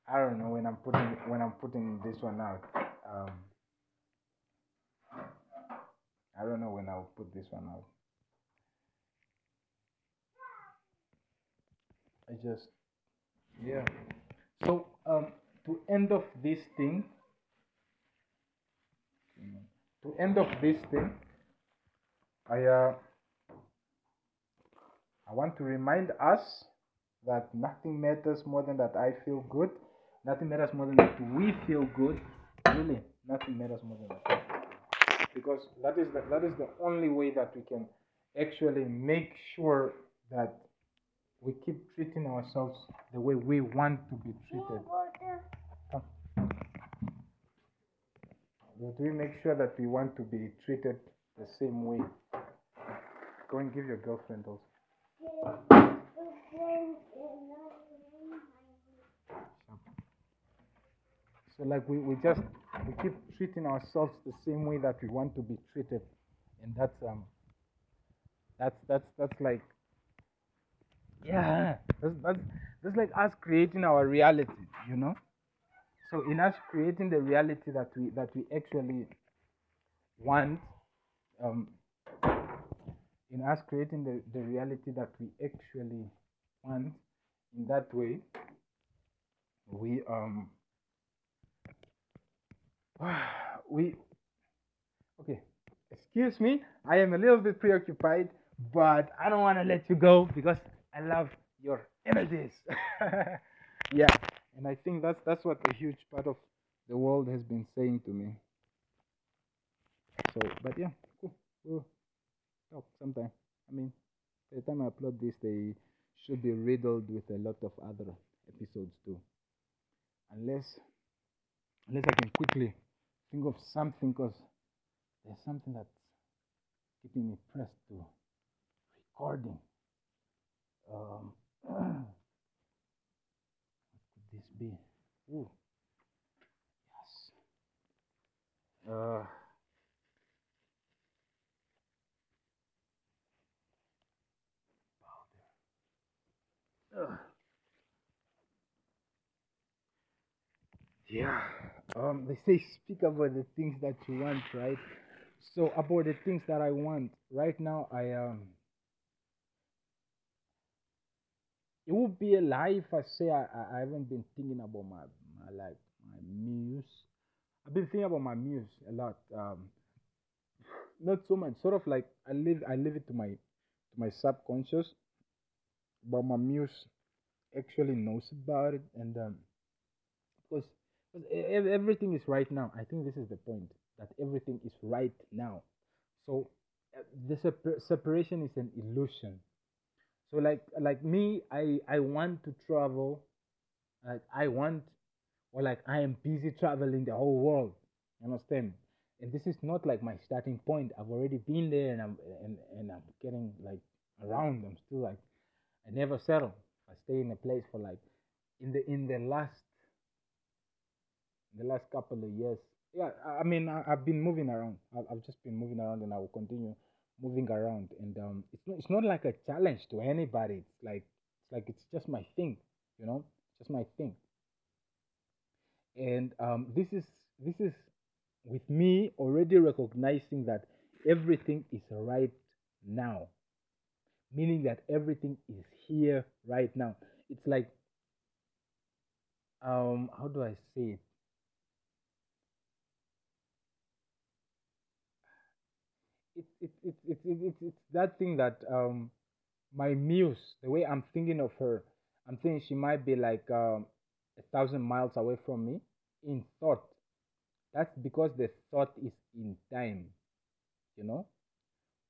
I don't know when I'm putting when I'm putting this one out. Um, I don't know when I'll put this one out. I just yeah. So um, to end off this thing, to end off this thing, I uh, I want to remind us that nothing matters more than that I feel good. Nothing matters more than that we feel good. Really, nothing matters more than that. Because that is the, that is the only way that we can actually make sure that we keep treating ourselves the way we want to be treated. Come. That we make sure that we want to be treated the same way. Go and give your girlfriend also. So like we, we just we keep treating ourselves the same way that we want to be treated. And that's um that's that's that's like yeah that's that's that's like us creating our reality, you know? So in us creating the reality that we that we actually want, um in us creating the, the reality that we actually want in that way we um we okay excuse me i am a little bit preoccupied but i don't want to let you go because i love your energies. yeah, and I think that's that's what a huge part of the world has been saying to me. So, but yeah, cool. We'll talk sometime. I mean, by the time I upload this, they should be riddled with a lot of other episodes too. Unless, unless I can quickly think of something, because there's something that's keeping me pressed to recording. Um, what could this be? Ooh. Yes. Uh, Ugh. Yeah. Um, they say speak about the things that you want, right? So about the things that I want right now, I um, it would be a lie if I say I, I haven't been thinking about my my like my muse. I've been thinking about my muse a lot. Um, not so much. Sort of like I leave I leave it to my to my subconscious, but my muse actually knows about it, and um, because because everything is right now. I think this is the point that everything is right now. So uh, the separ- separation is an illusion. So like like me, I I want to travel. Like I want, or like I am busy traveling the whole world. You understand? And this is not like my starting point. I've already been there, and I'm and, and I'm getting like around. I'm still like I never settle. I stay in a place for like in the in the last the last couple of years. Yeah, I mean, I, have been moving around. I've, I've just been moving around, and I will continue moving around. And um, it's not, it's not like a challenge to anybody. It's like it's like it's just my thing, you know, just my thing. And um, this is this is with me already recognizing that everything is right now, meaning that everything is here right now. It's like um, how do I say it? it's it's it's it's it's, it's that thing that um my muse the way i'm thinking of her i'm thinking she might be like um a thousand miles away from me in thought. That's because the thought is in time you know?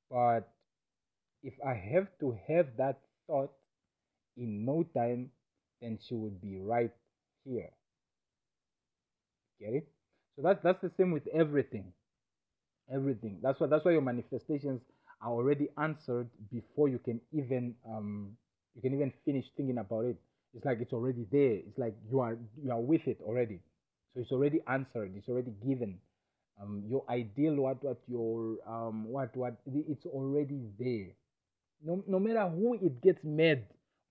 But if i have to have that thought in no time then she would be right here. Get it? So that's that's the same with everything. Everything. That's why that's why your manifestations are already answered before you can even um you can even finish thinking about it it's like it's already there. It's like you are you are with it already. So it's already answered. It's already given. Um your ideal what what your um what what it's already there. No, no matter who it gets mad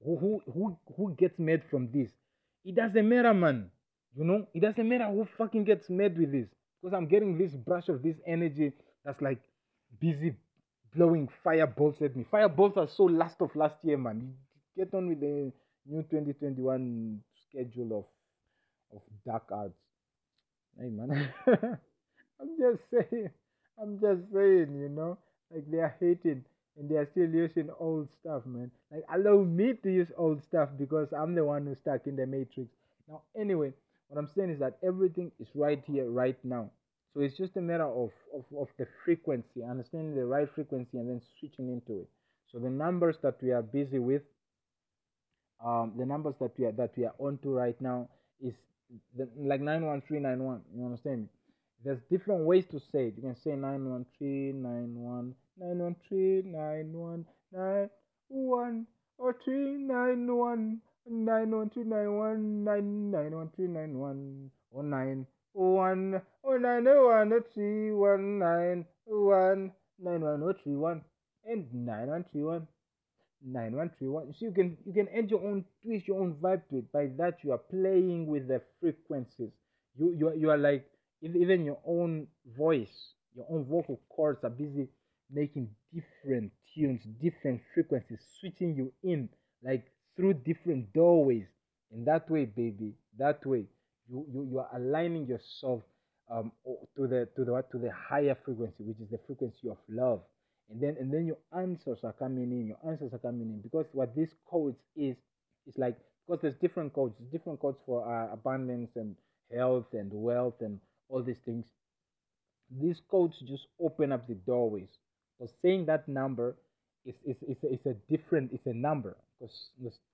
who who who, who gets mad from this it doesn't matter man. You know it doesn't matter who fucking gets mad with this. Because I'm getting this brush of this energy that's like busy blowing fireballs at me. Fireballs are so last of last year, man. You get on with the new 2021 schedule of of dark arts. Hey, man. I'm just saying. I'm just saying, you know, like they are hating and they are still using old stuff, man. Like allow me to use old stuff because I'm the one who's stuck in the matrix. Now, anyway, what I'm saying is that everything is right here, right now. So it's just a matter of, of, of the frequency, understanding the right frequency and then switching into it. So the numbers that we are busy with, um, the numbers that we are that we are onto right now is the, like 91391. You understand me? There's different ways to say it. You can say 91391, 91391, 91, or 391. Nine one two nine one nine nine one two nine one oh nine oh one oh nine oh one oh three one nine one nine one oh three one and nine one three one nine one three one. So you can you can add your own twist, your own vibe to it. By that you are playing with the frequencies. You you are, you are like even your own voice, your own vocal cords are busy making different tunes, different frequencies, switching you in like through different doorways. In that way, baby, that way, you, you, you are aligning yourself um, to the to the what to the higher frequency, which is the frequency of love. And then and then your answers are coming in. Your answers are coming in because what this codes is It's like because there's different codes, different codes for uh, abundance and health and wealth and all these things. These codes just open up the doorways. So saying that number is is, is, a, is a different, it's a number. Because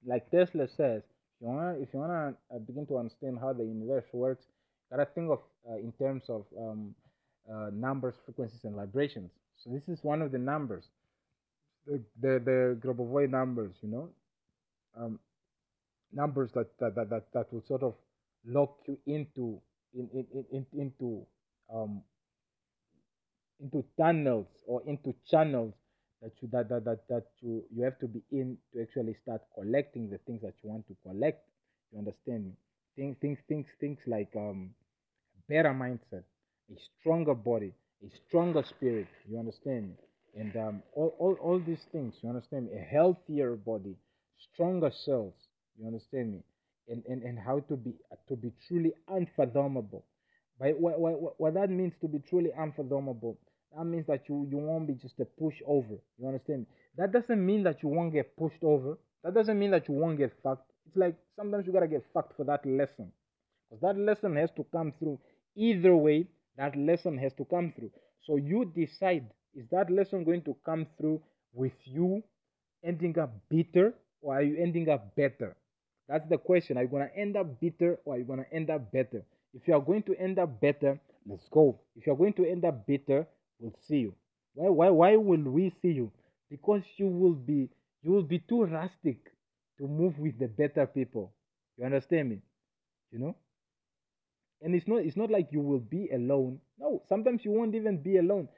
like Tesla says, if you wanna if you wanna uh, begin to understand how the universe works, gotta think of uh, in terms of um, uh, numbers, frequencies, and vibrations. So this is one of the numbers, the the, the Grabovoi numbers, you know, um, numbers that, that that, that that will sort of lock you into in, in, in, into um, into tunnels or into channels that you that, that, that, that you, you have to be in to actually start collecting the things that you want to collect. You understand me? Things things things things like um better mindset, a stronger body, a stronger spirit. You understand? And um, all, all, all these things, you understand? A healthier body, stronger cells, you understand me? And, and, and how to be to be truly unfathomable. By what, what, what that means to be truly unfathomable, that means that you, you won't be just a pushover. You understand me? That doesn't mean that you won't get pushed over. That doesn't mean that you won't get fucked. It's like sometimes you gotta get fucked for that lesson. Because that lesson has to come through. Either way, that lesson has to come through. So you decide is that lesson going to come through with you ending up bitter or are you ending up better? That's the question. Are you going to end up bitter or are you going to end up better? If you are going to end up better, let's go. If you are going to end up bitter, we'll see you. Why, why, why will we see you? Because you will be you will be too rustic to move with the better people. You understand me? You know? And it's not it's not like you will be alone. No, sometimes you won't even be alone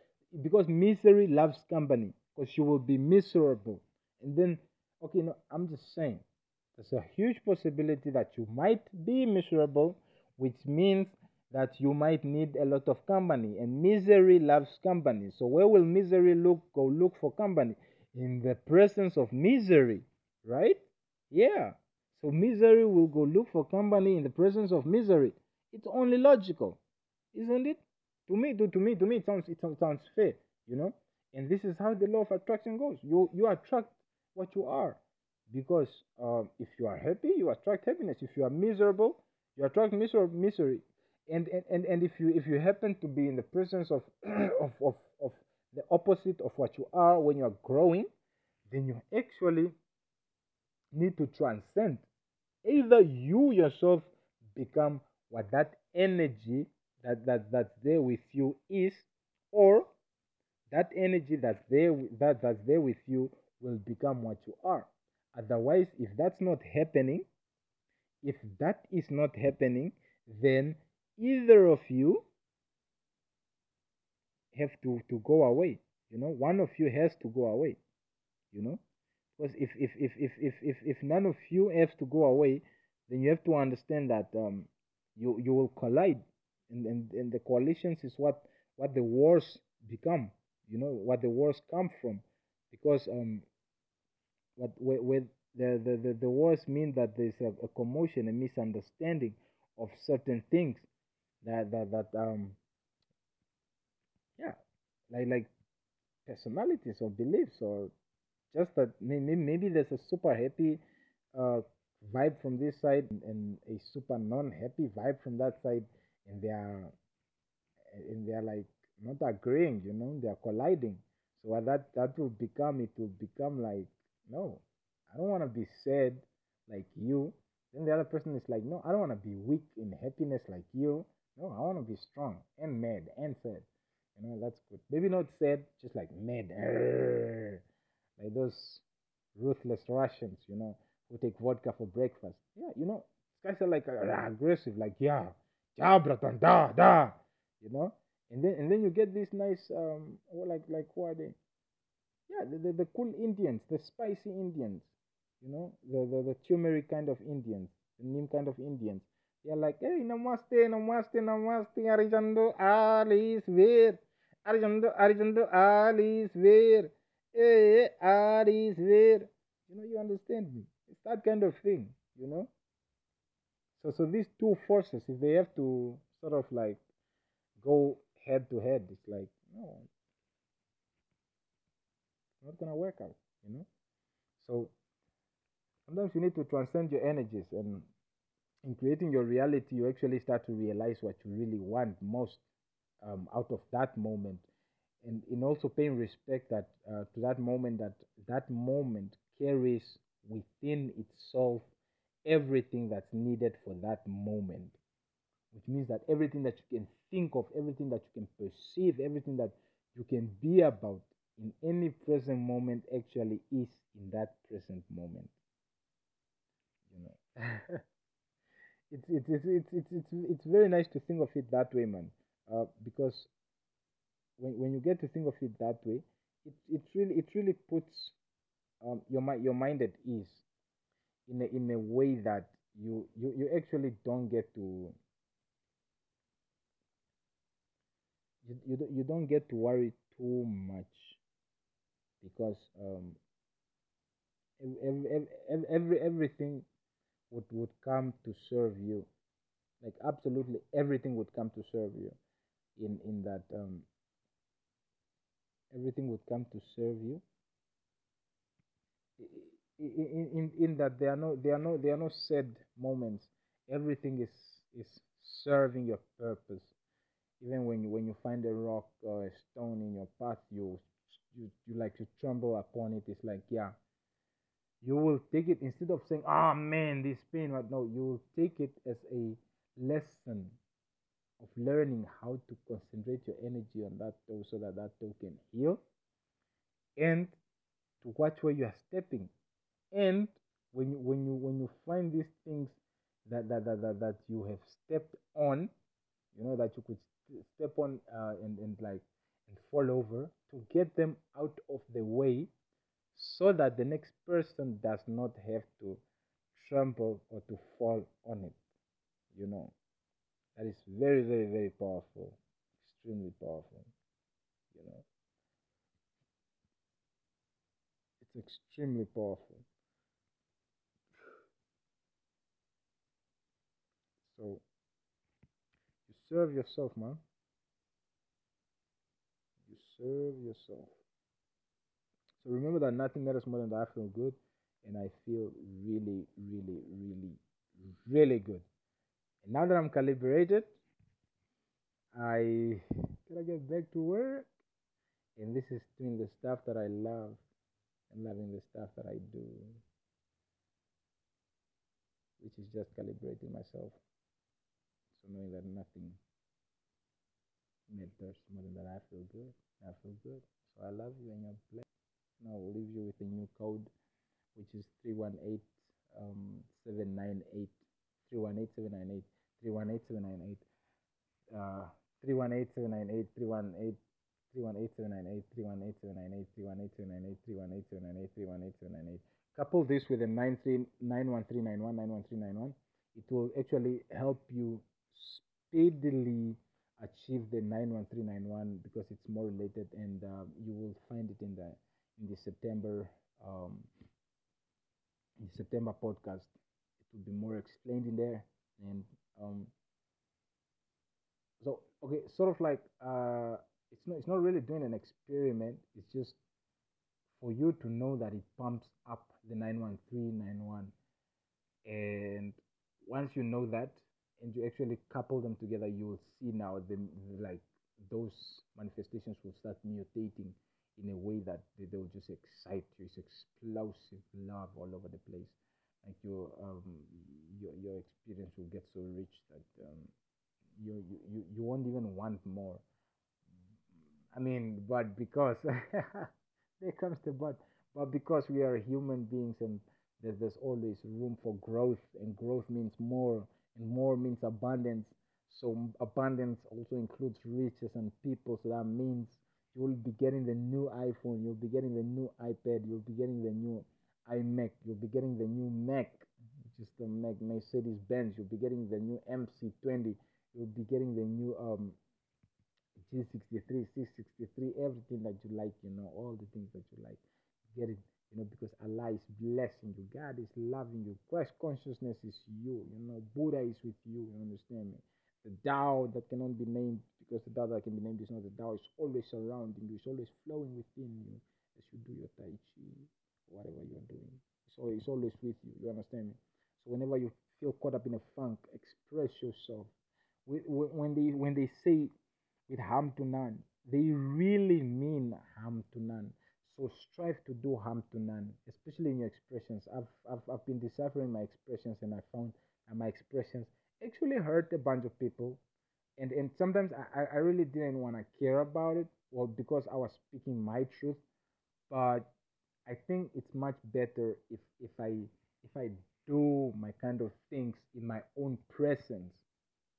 because misery loves company because you will be miserable. And then okay, no, I'm just saying there's a huge possibility that you might be miserable, which means that you might need a lot of company. And misery loves company. So where will misery look go look for company? In the presence of misery, right? Yeah. So misery will go look for company in the presence of misery. It's only logical, isn't it? To me, to, to me, to me, it sounds it sounds fair, you know. And this is how the law of attraction goes. You you attract what you are, because uh, if you are happy, you attract happiness. If you are miserable, you attract miser- misery. And, and, and, and if you if you happen to be in the presence of, of, of, of the opposite of what you are when you are growing, then you actually need to transcend. Either you yourself become what that energy that, that that's there with you is, or that energy that's there that that's there with you will become what you are. Otherwise, if that's not happening, if that is not happening, then either of you have to, to go away. You know, one of you has to go away. You know, because if if if if if if, if none of you have to go away, then you have to understand that um you you will collide, and and, and the coalitions is what what the wars become. You know what the wars come from, because um what with the, the, the, the wars mean that there's a, a commotion, a misunderstanding of certain things that that that um yeah like like personalities or beliefs or just that maybe maybe there's a super happy uh vibe from this side and a super non-happy vibe from that side and they are and they are like not agreeing you know they are colliding. So what that that will become it will become like no i don't want to be sad like you. Then the other person is like no i don't want to be weak in happiness like you. No i want to be strong and mad and sad. You know that's good. Maybe not sad just like mad. Like those ruthless russians you know who take vodka for breakfast. Yeah you know guys are like uh, aggressive like yeah yeah bratan da da you know? And then and then you get these nice um like like who are they? Yeah the, the, the cool indians the spicy indians you know? The, the the turmeric kind of indians the neem kind of indians. They're like hey namaste namaste namaste arijando all is where arijando arijando all is where hey all is where you know you understand me that kind of thing you know? So so these two forces if they have to sort of like go head to head it's like no not gonna work out you know? So sometimes you need to transcend your energies and in creating your reality you actually start to realize what you really want most um, out of that moment. And in also paying respect that uh, to that moment that that moment carries within itself everything that's needed for that moment which means that everything that you can think of everything that you can perceive everything that you can be about in any present moment actually is in that present moment. You know? It's it's it's it's it's it's, it's very nice to think of it that way man. Uh, because when, when you get to think of it that way it, it really it really puts um, your mind your mind at ease in a, in a way that you, you you actually don't get to you, you, you don't get to worry too much because um every, every, every everything would would come to serve you. Like absolutely everything would come to serve you in in that um everything would come to serve you in, in in that there are no there are no there are no sad moments. Everything is is serving your purpose. Even when you when you find a rock or a stone in your path you you, you like to tremble upon it. It's like yeah you will take it. Instead of saying oh man this pain Right no you will take it as a lesson of learning how to concentrate your energy on that toe so that that toe can heal and to watch where you are stepping and when you when you when you find these things that that that, that, that you have stepped on you know that you could step on uh, and and like and fall over to get them out of the way so that the next person does not have to trample or to fall on it you know. That is very very very powerful extremely powerful you know. It's extremely powerful so you serve yourself man. You serve yourself. So remember that nothing matters more than that i feel good and i feel really really really really good. And now that i'm calibrated i gotta get back to work? And this is doing the stuff that i love. And loving the stuff that i do which is just calibrating myself knowing that nothing matters more than that i feel good i feel good so i love you and you're blessed now i'll leave you with a new code which is 318 um 798 318 798 318 798 uh 318 798 318 318 Couple this with a 91391 It will actually help you speedily achieve the 91391 because it's more related and uh, you will find it in the in the September um, in the September podcast. It will be more explained in there and um, so okay sort of like uh it's not it's not really doing an experiment it's just for you to know that it pumps up the 91391 and once you know that and you actually couple them together you will see now the like those manifestations will start mutating in a way that they, they will just excite you. It's explosive love all over the place. Like your um your, your experience will get so rich that um you, you you won't even want more. I mean, but because there comes the but, but because we are human beings and there's, there's always room for growth, and growth means more, and more means abundance. So abundance also includes riches and people. So that means you will be getting the new iPhone, you'll be getting the new iPad, you'll be getting the new iMac, you'll be getting the new Mac, which is the Mac Mercedes Benz, you'll be getting the new MC20, you'll be getting the new um G63, C63, everything that you like, you know, all the things that you like. Get it, you know, because Allah is blessing you. God is loving you. Christ consciousness is you. You know, Buddha is with you. You understand me? The Tao that cannot be named because the Tao that can be named is not the Tao. It's always surrounding you. It's always flowing within you. as you do your Tai Chi, whatever you're doing. So it's always with you. You understand me? So whenever you feel caught up in a funk, express yourself. When they when they say with harm to none, they really mean harm to none. So strive to do harm to none, especially in your expressions. I've, I've, I've been deciphering my expressions and I found my expressions actually hurt a bunch of people. And, and sometimes I, I really didn't want to care about it, well, because I was speaking my truth. But I think it's much better if, if I if I do my kind of things in my own presence.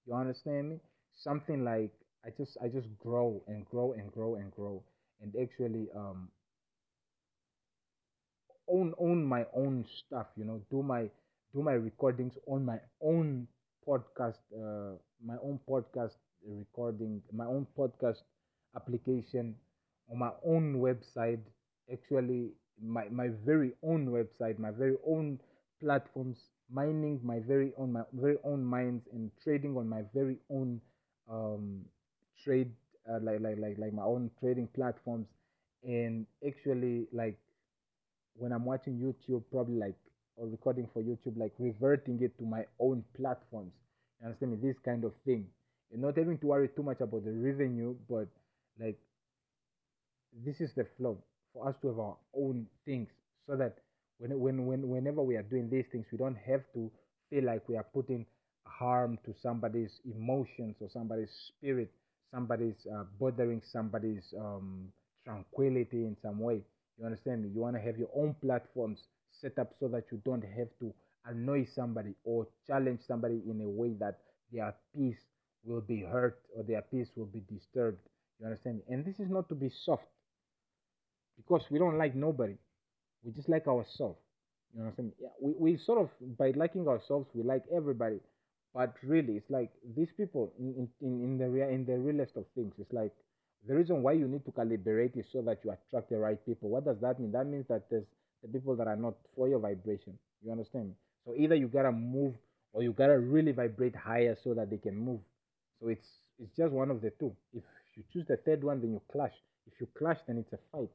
You understand me? Something like I just I just grow and grow and grow and grow and actually um own own my own stuff you know do my do my recordings on my own podcast uh, my own podcast recording my own podcast application on my own website. Actually my my very own website my very own platforms mining my very own my very own mines and trading on my very own um, trade uh, like like like like my own trading platforms. And actually like when I'm watching YouTube, probably like or recording for YouTube, like reverting it to my own platforms. You understand me? This kind of thing. You're not having to worry too much about the revenue, but like this is the flow for us to have our own things, so that when when when whenever we are doing these things, we don't have to feel like we are putting harm to somebody's emotions or somebody's spirit, somebody's uh, bothering somebody's um, tranquility in some way. You understand me? You want to have your own platforms set up so that you don't have to annoy somebody or challenge somebody in a way that their peace will be hurt or their peace will be disturbed. You understand me? And this is not to be soft because we don't like nobody. We just like ourselves. You understand me? Yeah, we, we sort of, by liking ourselves, we like everybody. But really, it's like these people in, in, in the rea- in the realest of things. It's like the reason why you need to calibrate is so that you attract the right people. What does that mean? That means that there's the people that are not for your vibration. You understand me? So either you gotta move or you gotta really vibrate higher so that they can move. So it's it's just one of the two. If you choose the third one, then you clash. If you clash, then it's a fight.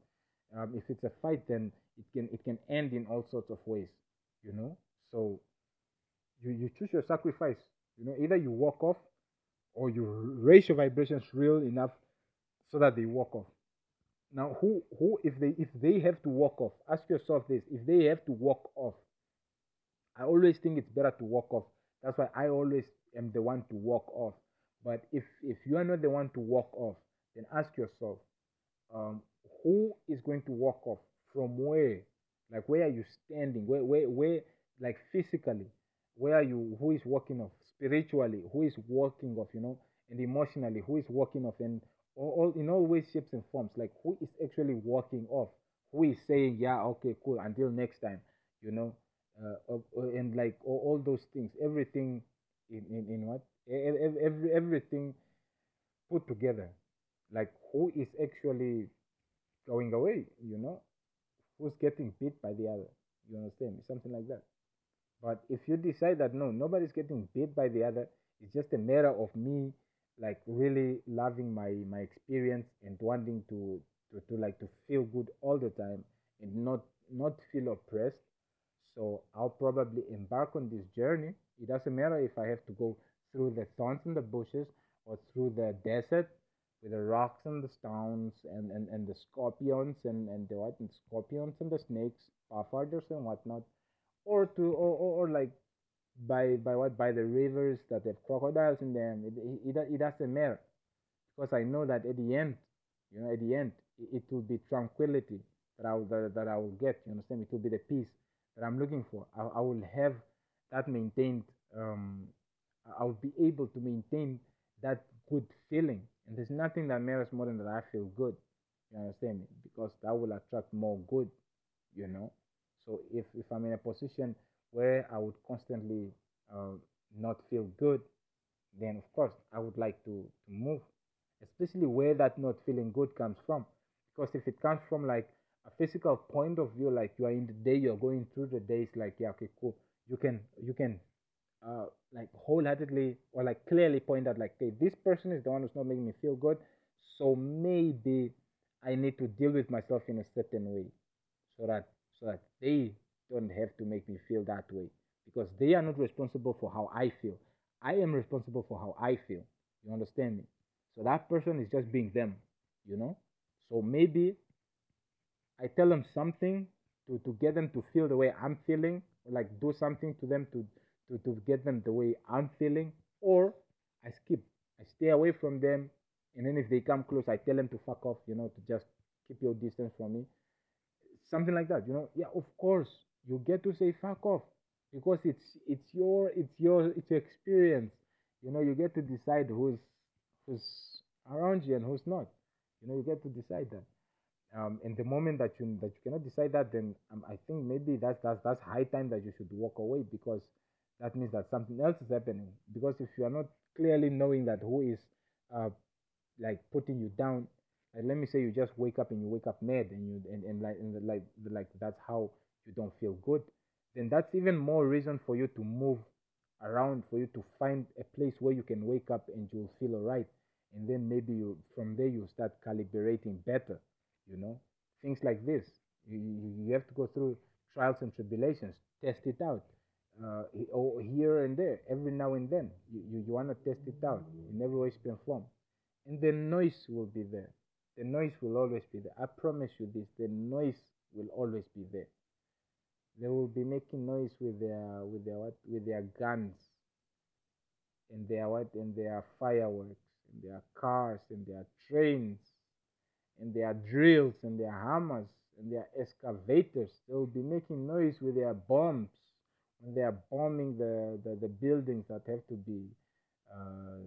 Um, if it's a fight, then it can it can end in all sorts of ways. You know. So you you choose your sacrifice. You know, either you walk off or you raise your vibrations real enough so that they walk off. Now, who who if they if they have to walk off, ask yourself this: if they have to walk off, I always think it's better to walk off. That's why I always am the one to walk off. But if if you are not the one to walk off, then ask yourself, um, who is going to walk off from where? Like where are you standing? Where where where like physically? Where are you? Who is walking off spiritually? Who is walking off? You know, and emotionally, who is walking off? And all, in all ways, shapes, and forms. Like who is actually walking off? Who is saying, yeah, okay, cool, until next time, you know, uh, uh, and like all, all, those things, everything in, in, in what? Every, everything put together. Like who is actually going away, you know? Who's getting beat by the other? You understand? Something like that. But if you decide that no, nobody's getting beat by the other, it's just a matter of me like really loving my my experience and wanting to, to to like to feel good all the time and not not feel oppressed. So i'll probably embark on this journey. It doesn't matter if i have to go through the thorns and the bushes or through the desert with the rocks and the stones and, and, and the scorpions and, and the what? And scorpions and the snakes, pathfinders and whatnot, or to or, or, or like by by what by the rivers that have crocodiles in them. It, it, it doesn't matter because I know that at the end, you know, at the end, it, it will be tranquility that I will, that, that I will get. You understand? It will be the peace that I'm looking for. I, I will have that maintained. Um, I will be able to maintain that good feeling. And there's nothing that matters more than that I feel good. You understand me? Because that will attract more good. You know. So if if I'm in a position where I would constantly uh, not feel good, then of course I would like to, to move, especially where that not feeling good comes from. Because if it comes from like a physical point of view, like you are in the day, you're going through the days, like yeah, okay, cool. You can you can uh, like wholeheartedly or like clearly point out like, okay, this person is the one who's not making me feel good, so maybe I need to deal with myself in a certain way so that so that they don't have to make me feel that way because they are not responsible for how I feel. I am responsible for how I feel. You understand me? So that person is just being them, you know? So maybe I tell them something to, to get them to feel the way I'm feeling, like do something to them to, to, to get them the way I'm feeling, or I skip. I stay away from them, and then if they come close, I tell them to fuck off, you know, to just keep your distance from me. Something like that, you know. Yeah, of course, you get to say fuck off because it's it's your it's your it's your experience. You know, you get to decide who's who's around you and who's not. You know, you get to decide that. Um, and the moment that you that you cannot decide that, then um, I think maybe that's that's that's high time that you should walk away because that means that something else is happening. Because if you are not clearly knowing that who is uh, like putting you down, like let me say you just wake up and you wake up mad and you and, and like and like like that's how you don't feel good, then that's even more reason for you to move around for you to find a place where you can wake up and you'll feel alright. And then maybe you from there you start calibrating better you know? Things like this. You, you, have to go through trials and tribulations. Test it out. Uh, or here and there every now and then. You, you, you want to test it out. In every way shape and form and the noise will be there. The noise will always be there. I promise you this the noise will always be there they will be making noise with their with their what with their guns and their what and their fireworks and their cars and their trains and their drills and their hammers and their excavators. They will be making noise with their bombs when they are bombing the, the, the buildings that have to be uh,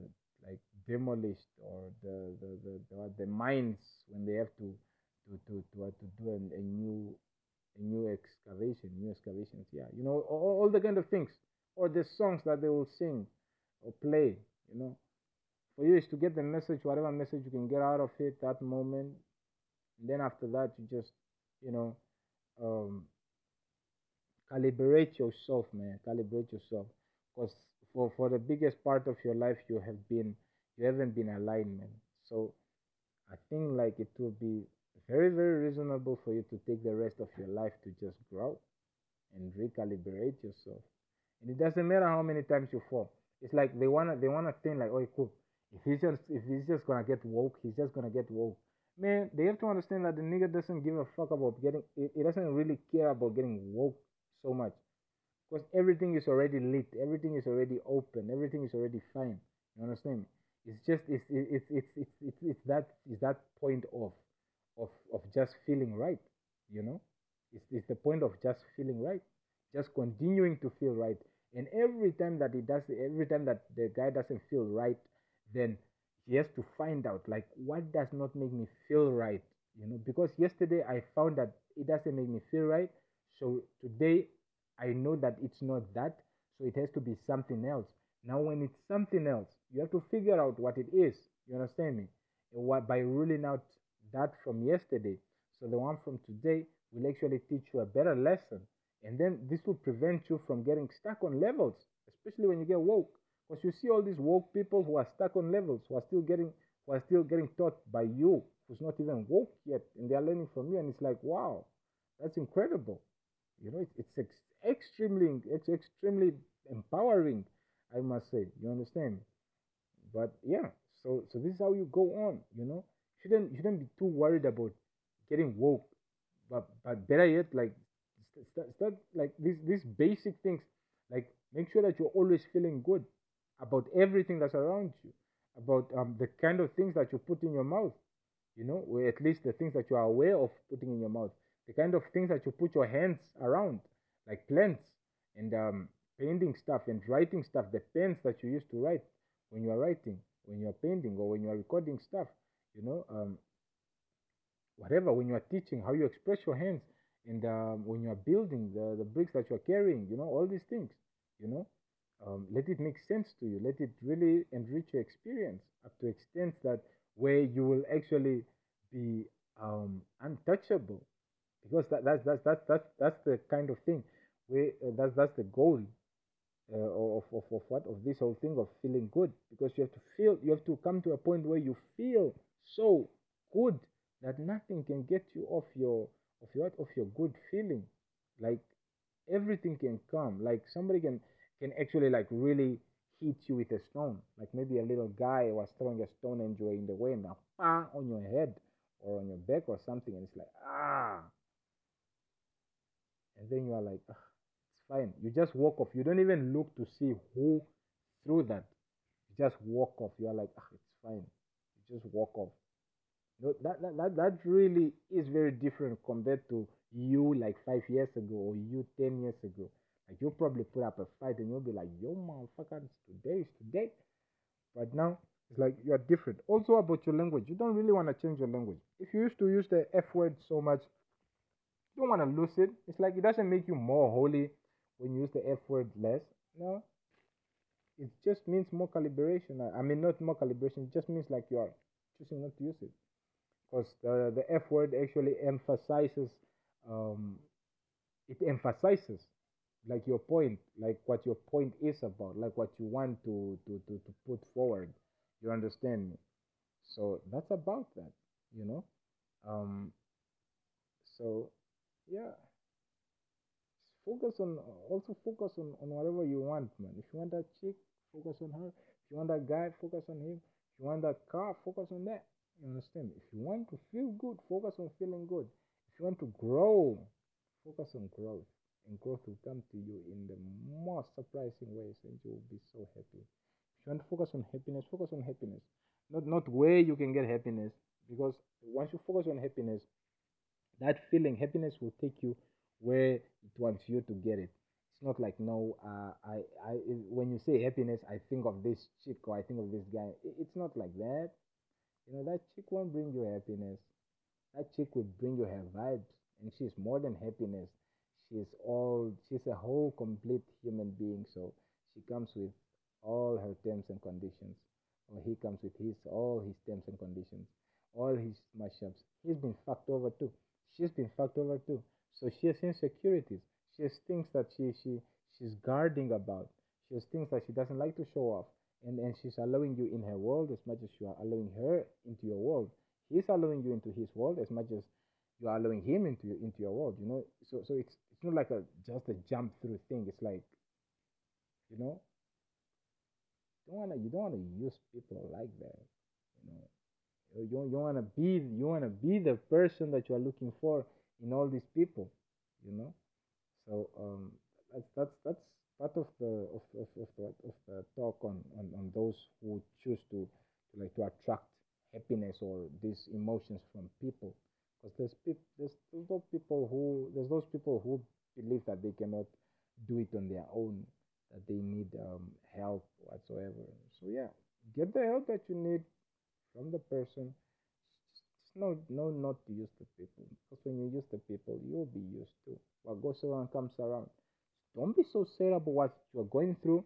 like demolished or the the, the, the, the mines when they have to to to to, to do a, new new excavation, new excavations. Yeah, you know all, all the kind of things or the songs that they will sing or play. You know, for you is to get the message, whatever message you can get out of it that moment. And then after that, you just, you know, um, calibrate yourself, man. Calibrate yourself, because for for the biggest part of your life, you have been, you haven't been aligned, man. So, I think like it will be very very reasonable for you to take the rest of your life to just grow and recalibrate yourself. And it doesn't matter how many times you fall. It's like they wanna they wanna think like, oh, cool. If he's just if he's just gonna get woke, he's just gonna get woke. Man, they have to understand that the nigga doesn't give a fuck about getting. It doesn't really care about getting woke so much, because everything is already lit, everything is already open, everything is already fine. You understand? It's just it's it's it's it's it's, it's that is that point of of of just feeling right. You know, it's it's the point of just feeling right, just continuing to feel right. And every time that he does, every time that the guy doesn't feel right, then he has to find out like what does not make me feel right you know? Because yesterday i found that it doesn't make me feel right. So today i know that it's not that. So it has to be something else. Now when it's something else you have to figure out what it is. You understand me? What by ruling out that from yesterday so the one from today will actually teach you a better lesson and then this will prevent you from getting stuck on levels especially when you get woke because you see all these woke people who are stuck on levels, who are still getting who are still getting taught by you, who's not even woke yet, and they are learning from you, and it's like, wow, that's incredible. You know, it's, it's ex- extremely, it's extremely empowering, I must say. You understand? But yeah, so so this is how you go on. You know, shouldn't shouldn't be too worried about getting woke, but but better yet, like start, start like these these basic things, like make sure that you're always feeling good about everything that's around you, about um, the kind of things that you put in your mouth, you know, or at least the things that you are aware of putting in your mouth, the kind of things that you put your hands around, like plants and um, painting stuff and writing stuff, the pens that you use to write when you are writing, when you are painting, or when you are recording stuff, you know, um, whatever, when you are teaching, how you express your hands, and um, when you are building the, the bricks that you are carrying, you know, all these things, you know, um, let it make sense to you. Let it really enrich your experience up to extent that where you will actually be um, untouchable, because that, that's that's that's that's that's the kind of thing. Where uh, that's that's the goal uh, of, of of what of this whole thing of feeling good. Because you have to feel, you have to come to a point where you feel so good that nothing can get you off your of your of your good feeling. Like everything can come. Like somebody can can actually like really hit you with a stone. Like maybe a little guy was throwing a stone and you're in the way now ah, on your head or on your back or something and it's like ah and then you are like it's fine. You just walk off. You don't even look to see who threw that. You just walk off. You are like it's fine. You just walk off. No, that, that, that, that really is very different compared to you like five years ago or you 10 years ago. Like you'll probably put up a fight and you'll be like, yo, motherfucker, it's today, it's today. But now it's like you're different. Also about your language, you don't really want to change your language. If you used to use the F word so much, you don't want to lose it. It's like it doesn't make you more holy when you use the F word less. No. It just means more calibration. I mean, not more calibration, it just means like you are choosing not to use it. Because the, the F word actually emphasizes um, it emphasizes like your point like what your point is about like what you want to to to, to put forward. You understand me? So that's about that you know? Um so yeah focus on also focus on, on whatever you want man if you want that chick focus on her if you want that guy focus on him if you want that car focus on that you understand? If you want to feel good, focus on feeling good. If you want to grow, focus on growth. And growth will come to you in the most surprising ways, and you will be so happy. If you want to focus on happiness, focus on happiness. Not not where you can get happiness, because once you focus on happiness, that feeling, happiness will take you where it wants you to get it. It's not like no, uh, I, I, when you say happiness, I think of this chick or I think of this guy. It's not like that. You know, that chick won't bring you happiness. That chick would bring you her vibes, and she's more than happiness. She's all, she's a whole complete human being. So she comes with all her terms and conditions, or he comes with his all his terms and conditions, all his mashups. He's been fucked over too. She's been fucked over too. So she has insecurities. She has things that she she she's guarding about. She has things that she doesn't like to show off. And and she's allowing you in her world as much as you are allowing her into your world. He's allowing you into his world as much as you are allowing him into your, into your world you know? So so it's it's not like a just a jump through thing. It's like you know? You don't want to you don't want to use people like that you know? You, you want to be you want to be the person that you are looking for in all these people you know? So um that's that's that's part of the of, of, of, the, of the talk on, on, on those who choose to, to like to attract happiness or these emotions from people. Because there's, peop, there's those people who there's those people who believe that they cannot do it on their own that they need um, help whatsoever. So yeah get the help that you need from the person no no not to use the people because when you use the people you'll be used to what goes around comes around don't be so sad about what you're going through.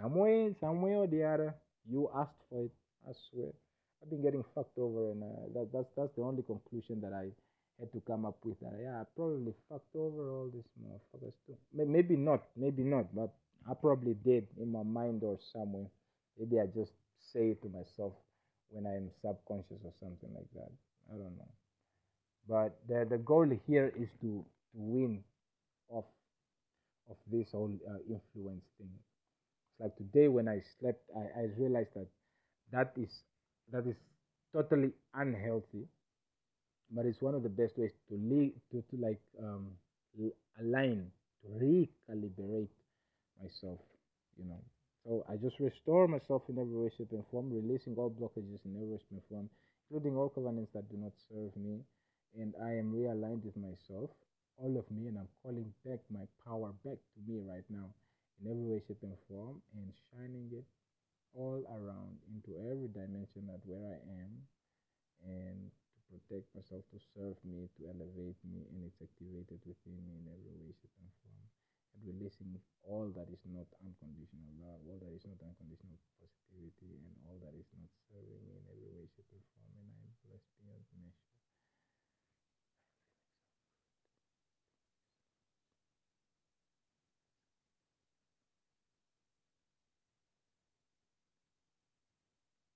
Somewhere, somewhere or the other, you asked for it. I swear. I've been getting fucked over, and uh, that, that's that's the only conclusion that I had to come up with. That yeah, I probably fucked over all these motherfuckers too. Maybe not, maybe not, but I probably did in my mind or somewhere. Maybe I just say it to myself when I'm subconscious or something like that. I don't know. But the the goal here is to to win off of this whole uh, influence thing. It's like today when I slept, I, I realized that that is that is totally unhealthy, but it's one of the best ways to lead, to, to like um, align, to recalibrate myself, you know. So I just restore myself in every way, shape, and form, releasing all blockages in every way, shape, and form, including all covenants that do not serve me, and I am realigned with myself all of me and I'm calling back my power back to me right now in every way, shape, and form and shining it all around into every dimension that where I am and to protect myself, to serve me, to elevate me, and it's activated within me in every way, shape, and form. And releasing all that is not unconditional love, all that is not unconditional positivity, and all that is not serving me in every way, shape, and form. And I am blessed beyond measure.